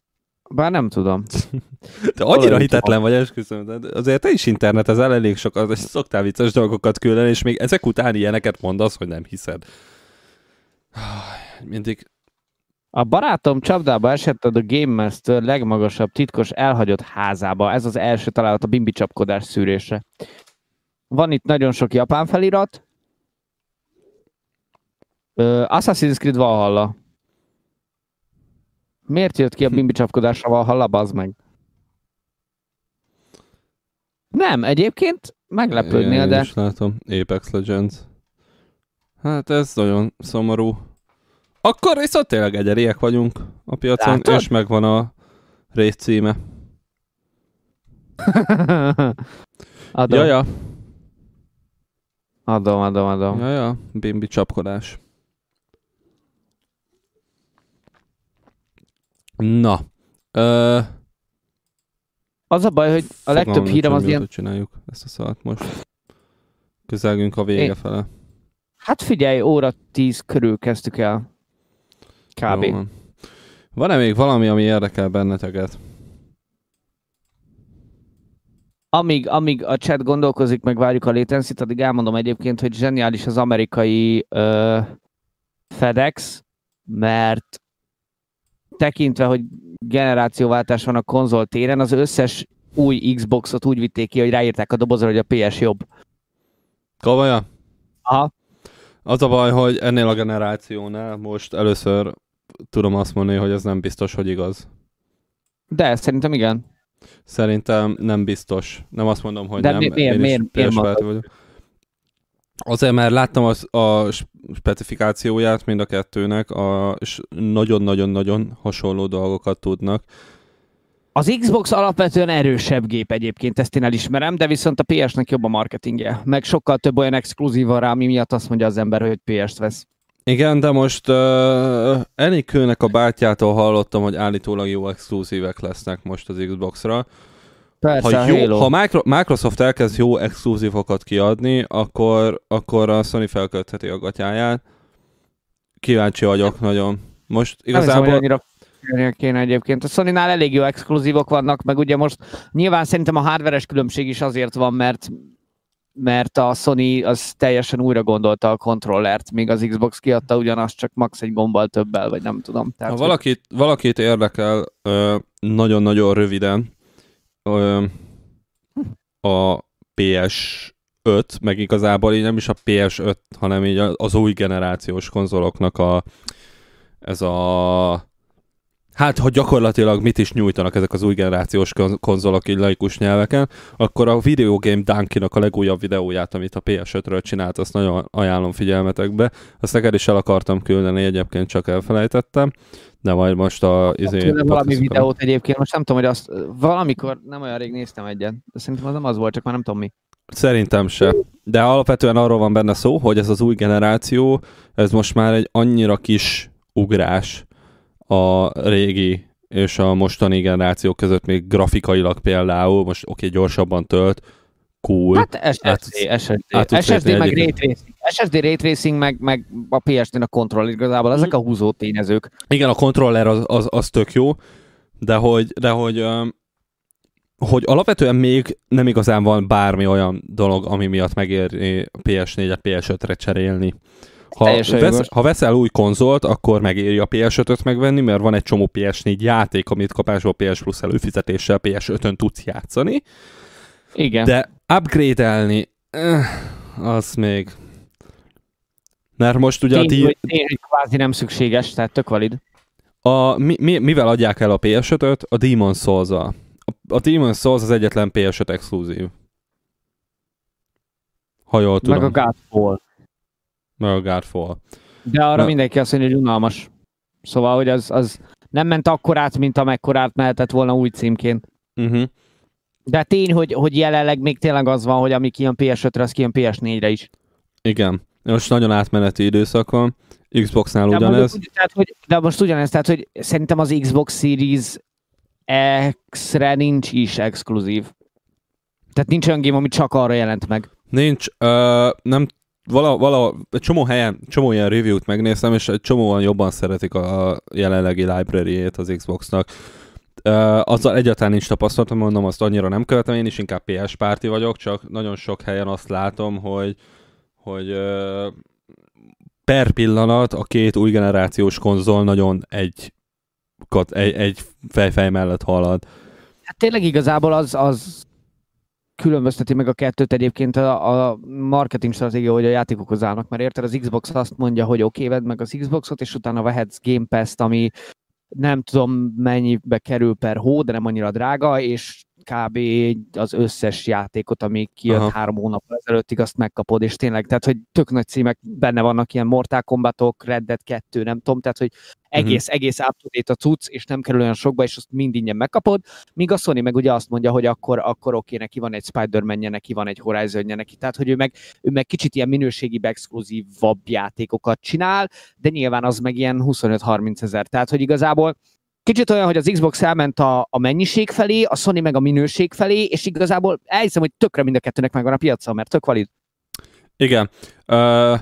Bár nem tudom. De annyira hitetlen vagy, esküszöm. De azért te is internetezel elég sokat, és szoktál vicces dolgokat küldeni, és még ezek után ilyeneket mondasz, hogy nem hiszed. Mindig A barátom csapdába esett a Game Master legmagasabb titkos elhagyott házába. Ez az első találat a bimbi csapkodás szűrésre. Van itt nagyon sok japán felirat. Ö, Assassin's Creed Valhalla. Miért jött ki a bimbi csapkodásra Valhalla, bazd meg? Nem, egyébként meglepődnél, Én de is látom. Apex Legends. Hát ez nagyon szomorú. Akkor viszont tényleg egyeriek vagyunk a piacon, Látod? és megvan a rész címe. adom, Ja, ja, adom, adom, adom. ja, ja, bimbi csapkodás. Na, ö, Az a baj, hogy a legtöbb hírem az ilyen csináljuk ezt a szart most. Közelgünk a vége Én- fele. Hát figyelj, óra 10 körül kezdtük el. Kb. Jó van. Van-e még valami, ami érdekel benneteket? Amíg, amíg a chat gondolkozik, meg várjuk a latency addig elmondom egyébként, hogy zseniális az amerikai ö, FedEx, mert tekintve, hogy generációváltás van a konzol téren, az összes új Xboxot úgy vitték ki, hogy ráírták a dobozra, hogy a PS jobb. Komolyan? Aha. Az a baj, hogy ennél a generációnál most először tudom azt mondani, hogy ez nem biztos, hogy igaz. De szerintem igen. Szerintem nem biztos. Nem azt mondom, hogy De nem. mi- miért- Én miért- miért vagyok. Azért, mert láttam az, a specifikációját mind a kettőnek, a, és nagyon-nagyon-nagyon hasonló dolgokat tudnak. Az Xbox alapvetően erősebb gép egyébként, ezt én elismerem, de viszont a PS-nek jobb a marketingje. Meg sokkal több olyan exkluzív van rá, ami miatt azt mondja az ember, hogy PS-t vesz. Igen, de most uh, Enikőnek a bátyjától hallottam, hogy állítólag jó exkluzívek lesznek most az Xbox-ra. Persze, ha, jó, ha Micro- Microsoft elkezd jó exkluzívokat kiadni, akkor, akkor a Sony felkötheti a gatyáját. Kíváncsi vagyok nagyon. Most Nem hiszem, igazából... hogy annyira figyelnie kéne egyébként. A Sony-nál elég jó exkluzívok vannak, meg ugye most nyilván szerintem a hardveres különbség is azért van, mert mert a Sony az teljesen újra gondolta a kontrollert, míg az Xbox kiadta ugyanazt, csak max egy gombbal többel, vagy nem tudom. Tehát, Ha valakit, valakit érdekel nagyon-nagyon röviden a PS5, meg igazából így nem is a PS5, hanem így az új generációs konzoloknak a ez a hát, hogy gyakorlatilag mit is nyújtanak ezek az új generációs kon- konzolok így laikus nyelveken, akkor a Video Game Donkey-nak a legújabb videóját, amit a PS5-ről csinált, azt nagyon ajánlom figyelmetekbe. Azt neked is el akartam küldeni, egyébként csak elfelejtettem, de majd most a izé, Tőle valami videót egyébként, most nem tudom, hogy azt valamikor nem olyan rég néztem egyet, de szerintem az nem az volt, csak már nem tudom mi. Szerintem se. De alapvetően arról van benne szó, hogy ez az új generáció, ez most már egy annyira kis ugrás a régi és a mostani generáció között még grafikailag például, most oké, okay, gyorsabban tölt, cool. Hát Át SSD, tudsz- SSD, át SSD meg egyet. Ray Tracing. SSD Ray Tracing, meg, meg a PS-nél a kontroll igazából, ezek a húzó tényezők. Igen, a kontroller az, az, az tök jó, de hogy, de hogy, hogy alapvetően még nem igazán van bármi olyan dolog, ami miatt megéri a PS4-et PS5-re cserélni. Ha, vesz, ha veszel új konzolt, akkor megéri a PS5-öt megvenni, mert van egy csomó PS4 játék, amit kapásból PS Plus előfizetéssel PS5-ön tudsz játszani, Igen. de upgrade-elni, eh, az még Mert most ugye a, Tény, ti, hogy, tény, kvázi nem szükséges, tehát tök valid. a mi, mi, mivel adják el a PS5-öt? A Demon souls. A, a Demon Souls az egyetlen PS5 exkluzív. Ha jól tudom. Meg a Godfall. Meg a Godfall. De arra Na- mindenki azt mondja, hogy unalmas. Szóval, hogy az, az nem ment akkorát, mint amekkorát mehetett volna új címként. Uh-huh. De tény, hogy, hogy jelenleg még tényleg az van, hogy ami kijön PS5-re, az kijön PS4-re is. Igen. Most nagyon átmeneti időszak van. Xboxnál De, ugyanez. mondjuk, tehát, hogy, de most ugyanez, tehát hogy szerintem az Xbox Series X-re nincs is exkluzív. Tehát nincs olyan game, ami csak arra jelent meg. Nincs, ö, nem, vala, vala, egy csomó helyen, csomó ilyen review-t megnéztem, és egy csomóan jobban szeretik a jelenlegi library-ét az Xboxnak. Ö, azzal egyáltalán nincs tapasztalatom, mondom, azt annyira nem követem, én is inkább PS párti vagyok, csak nagyon sok helyen azt látom, hogy, hogy ö, per pillanat a két új generációs konzol nagyon egy, kat- egy, egy fejfej mellett halad. Hát tényleg igazából az, az különbözteti meg a kettőt. Egyébként a, a marketing stratégia, hogy a játékokhoz állnak, mert érted, az Xbox azt mondja, hogy oké, okay, vedd meg az Xboxot, és utána vehetsz Game Pass-t, ami nem tudom mennyibe kerül per hó, de nem annyira drága, és kb. az összes játékot, ami kijött Aha. Három hónap ezelőttig, azt megkapod, és tényleg, tehát, hogy tök nagy címek benne vannak, ilyen Mortal Kombatok, Red Dead 2, nem tudom, tehát, hogy egész, uh-huh. egész up a cucc, és nem kerül olyan sokba, és azt mind ingyen megkapod, míg a Sony meg ugye azt mondja, hogy akkor, akkor oké, neki van egy spider man neki van egy horizon neki, tehát, hogy ő meg, ő meg kicsit ilyen minőségi exkluzívabb játékokat csinál, de nyilván az meg ilyen 25-30 ezer, tehát, hogy igazából Kicsit olyan, hogy az Xbox elment a, a mennyiség felé, a Sony meg a minőség felé, és igazából elhiszem, hogy tökre mind a kettőnek megvan a piaca, mert tök valid. Igen. Uh,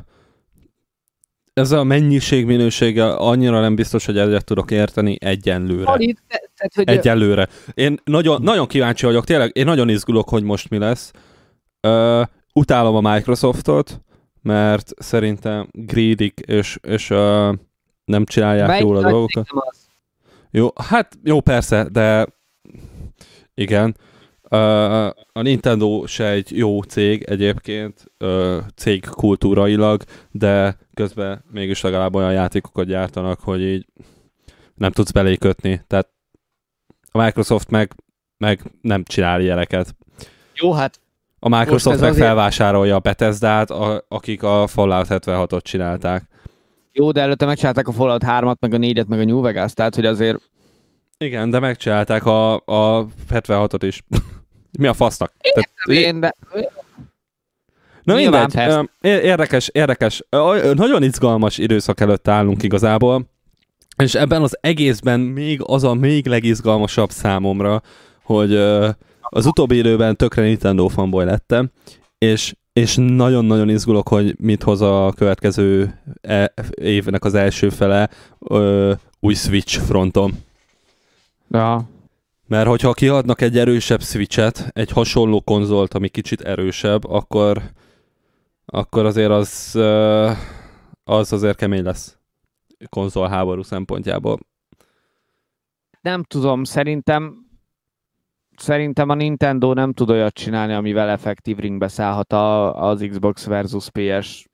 ez a mennyiség minősége annyira nem biztos, hogy egyet tudok érteni egyenlőre. Valid, tehát, hogy Egyelőre. Én nagyon, nagyon kíváncsi vagyok, tényleg, én nagyon izgulok, hogy most mi lesz. Uh, utálom a Microsoftot, mert szerintem greedy és, és uh, nem csinálják melyik jól a dolgokat. az? Jó, hát jó persze, de igen. A Nintendo se egy jó cég egyébként, cég kultúrailag, de közben mégis legalább olyan játékokat gyártanak, hogy így nem tudsz belé kötni. Tehát a Microsoft meg, meg nem csinál ilyeneket. Jó, hát A Microsoft meg azért- felvásárolja a Bethesda-t, a, akik a Fallout 76-ot csinálták. Jó, de előtte megcsinálták a Fallout 3-at, meg a 4-et, meg a New Vegas, tehát hogy azért Igen, de megcsinálták a, a 76-ot is. Mi a fasznak? Tehát, én, de Na mindegy, persze. Érdekes, érdekes. Nagyon izgalmas időszak előtt állunk igazából, és ebben az egészben még az a még legizgalmasabb számomra, hogy az utóbbi időben tökre Nintendo fanboy lettem, és és nagyon-nagyon izgulok, hogy mit hoz a következő e- évnek az első fele ö, új Switch fronton. ja, Mert hogyha kiadnak egy erősebb Switchet, egy hasonló konzolt, ami kicsit erősebb, akkor, akkor azért az, ö, az azért kemény lesz konzol háború szempontjából. nem tudom, szerintem szerintem a Nintendo nem tud olyat csinálni, amivel effektív ringbe szállhat a, az Xbox versus PS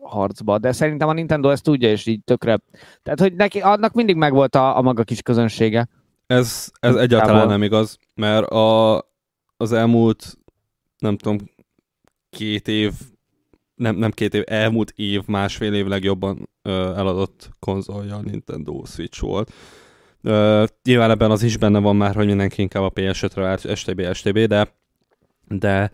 harcba, de szerintem a Nintendo ezt tudja, és így tökre. Tehát, hogy neki, annak mindig megvolt a, a maga kis közönsége. Ez, ez egyáltalán Távol. nem igaz, mert a, az elmúlt, nem tudom, két év, nem, nem két év, elmúlt év, másfél év legjobban ö, eladott konzolja a Nintendo Switch volt. Ö, nyilván ebben az is benne van már, hogy mindenki inkább a PS5-re vált, STB, STB, de, de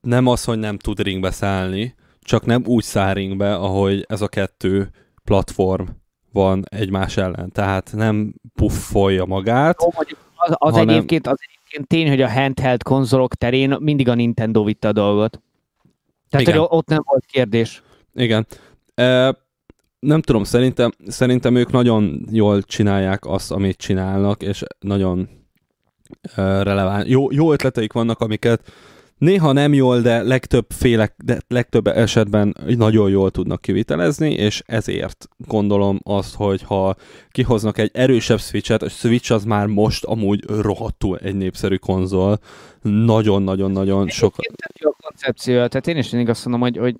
nem az, hogy nem tud ringbe szállni, csak nem úgy száll ringbe, ahogy ez a kettő platform van egymás ellen. Tehát nem puffolja magát. Jó, Az, az, Hanem- egyébként, az egyébként tény, hogy a handheld konzolok terén mindig a Nintendo vitte a dolgot. Tehát, Igen. hogy ott nem volt kérdés. Igen. E, nem tudom, szerintem, szerintem ők nagyon jól csinálják azt, amit csinálnak, és nagyon releváns. Jó, jó ötleteik vannak, amiket néha nem jól, de legtöbb félek, de legtöbb esetben nagyon jól tudnak kivitelezni, és ezért gondolom azt, hogy ha kihoznak egy erősebb Switch-et, a Switch az már most amúgy rohadtul egy népszerű konzol, nagyon-nagyon-nagyon sok... Egyébként tök jó a koncepció, tehát én is mindig azt mondom, hogy, hogy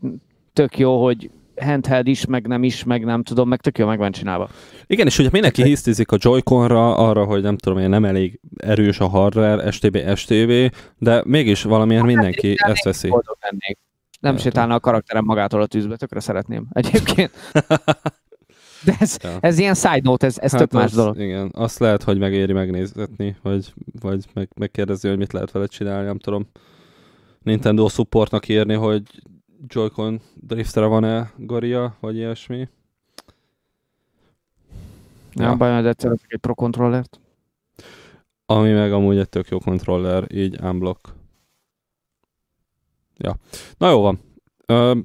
tök jó, hogy handheld is, meg nem is, meg nem tudom, meg tök jó meg van csinálva. Igen, és ugye mindenki hisztizik a Joy-Conra arra, hogy nem tudom én, nem elég erős a hardware, STB, STB, de mégis valamiért mindenki ezt veszi. Lennék. Nem Értem. sétálna a karakterem magától a tűzbe, tökre szeretném. Egyébként. De ez, Ja. ez ilyen side note, ez, ez tök más az, dolog. Igen, azt lehet, hogy megéri megnézetni, vagy, vagy meg, megkérdezni, hogy mit lehet vele csinálni, nem tudom. Nintendo supportnak írni, hogy Joy-Con driftere van-e Goria, vagy ilyesmi. Nem Ja. baj, hogy egyszer egy Pro Controllert. Ami meg amúgy egy tök jó kontroller, így unblock. Ja. Na jó van. Ö,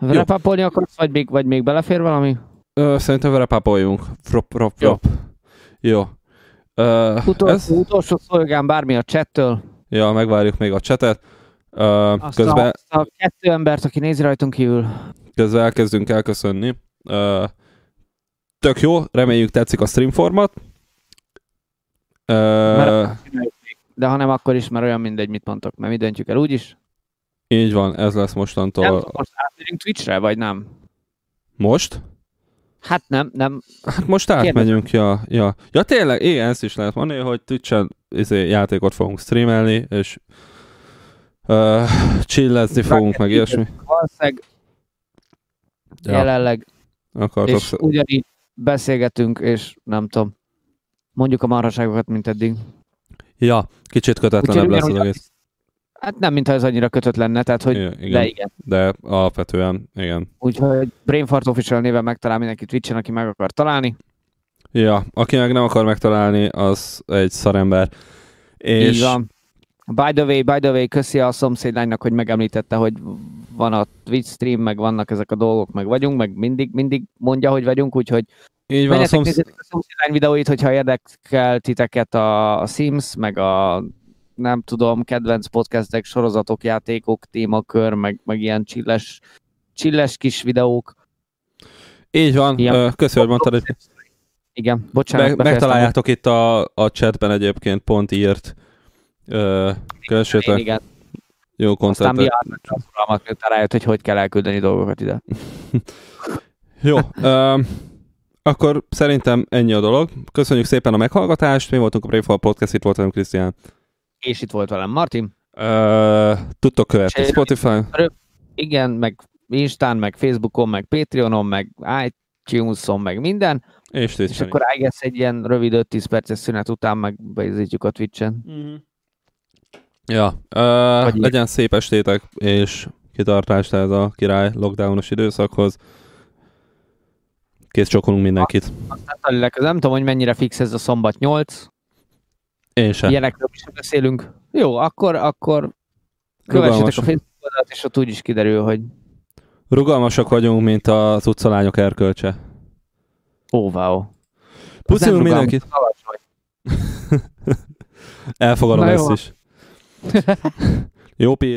Vele papolni akarsz, vagy még, vagy még belefér valami? ö, szerintem vele papoljunk. Frop, frop, Jó. frop. Jó. Ö, Utolsó, ez, utolsó szolgán bármi a chattől. ja, megvárjuk még a chatet. Azt közben, a, a kettő embert, aki nézi rajtunk kívül. közben elkezdünk elköszönni. Ö, tök jó, reméljük tetszik a stream format. Mert- De ha nem, akkor is, mert olyan mindegy, mit mondtok, mert mi döntjük el úgyis. így van, ez lesz Nem mostantól. tudom, most átmegyünk Twitchre, vagy nem? Most? Hát nem, nem. Hát most átmegyünk, ja, ja. Ja tényleg, igen, ezt is lehet mondani, hogy Twitch-en izé, játékot fogunk streamelni, és uh, chillezni fogunk, meg ilyesmi. Valószínűleg Ja, jelenleg, akartok. és ugyanígy beszélgetünk, és nem tudom, mondjuk a marhaságokat, mint eddig. Ja, kicsit kötetlenebb Úgyhogy lesz az egész. Hát nem, mintha ez annyira kötött lenne, tehát hogy, Igen, igen. de igen. De alapvetően, igen. Úgyhogy Brainfart Official néven megtalál mindenki Twitchen, aki meg akar találni. Ja, aki meg nem akar megtalálni, az egy szarember. És Így van. By the way, by the way, köszi a szomszédlánynak, hogy megemlítette, hogy van a Twitch stream, meg vannak ezek a dolgok, meg vagyunk, meg mindig, mindig mondja, hogy vagyunk, úgyhogy így van, a menjetek, szomsz... nézzétek a szomszédlány videóit, hogyha érdekel titeket a, a Sims, meg a nem tudom, kedvenc podcastek, sorozatok, játékok, témakör, meg, meg ilyen csilles, csilles kis videók. így van, Ilyen- hogy mondtad, hogy Igen, bocsánat. Meg, megtaláljátok itt a, a chatben egyébként pont írt. Kövessétek, igen. jó Aztán koncertet. mi a miután rájött, hogy hogy kell elküldeni dolgokat ide. Jó, ö, akkor szerintem ennyi a dolog. Köszönjük szépen a meghallgatást. Mi voltunk a Brave Podcast, itt volt velem Krisztián. És itt volt velem Martin. Ö, Tudtok követni És- Spotify. Igen, meg Instán, meg Facebookon, meg Patreonon, meg iTunes-on, meg minden. És És akkor I guess egy ilyen rövid 5-10 perces szünet után meg beizítjük a Twitch-en. is. Ja, ö, Vagy így. legyen szép estétek, és kitartást ez a király lockdownos időszakhoz. Kész csokolunk mindenkit. Aztán nem tudom, hogy mennyire fix ez a szombat 8. Én sem. Ilyenekről is beszélünk. Jó, akkor, akkor kövessétek Rugalmas. a Facebook oldalt, és ott úgy is kiderül, hogy Rugalmasak vagyunk, mint az utcalányok erkölcse. ó, wow. Az Puszilunk mindenkit. Elfogadom Na ezt jó. is. Jó, Piet.